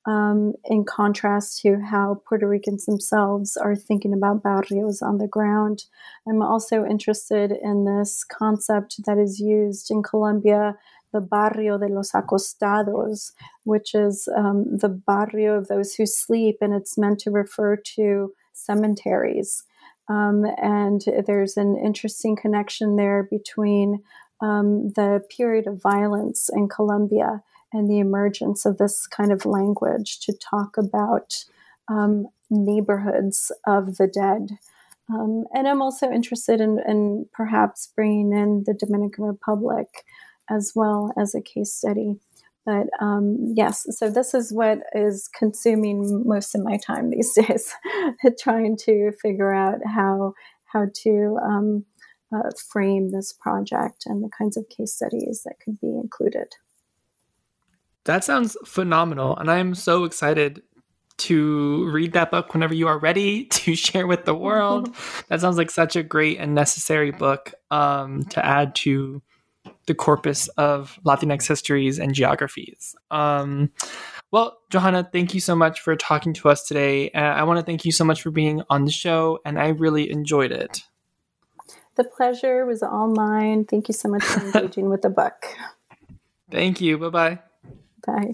um, in contrast to how Puerto Ricans themselves are thinking about barrios on the ground. I'm also interested in this concept that is used in Colombia, the barrio de los acostados, which is um, the barrio of those who sleep, and it's meant to refer to cemeteries. Um, and there's an interesting connection there between um, the period of violence in Colombia and the emergence of this kind of language to talk about um, neighborhoods of the dead. Um, and I'm also interested in, in, perhaps bringing in the Dominican Republic as well as a case study. But um, yes, so this is what is consuming most of my time these days, trying to figure out how how to um, uh, frame this project and the kinds of case studies that could be included. That sounds phenomenal, and I am so excited to read that book whenever you are ready to share with the world. that sounds like such a great and necessary book um, to add to the corpus of Latinx histories and geographies. Um, well, Johana, thank you so much for talking to us today. Uh, I want to thank you so much for being on the show, and I really enjoyed it. The pleasure was all mine. Thank you so much for engaging with the book. Thank you. Bye-bye. Bye.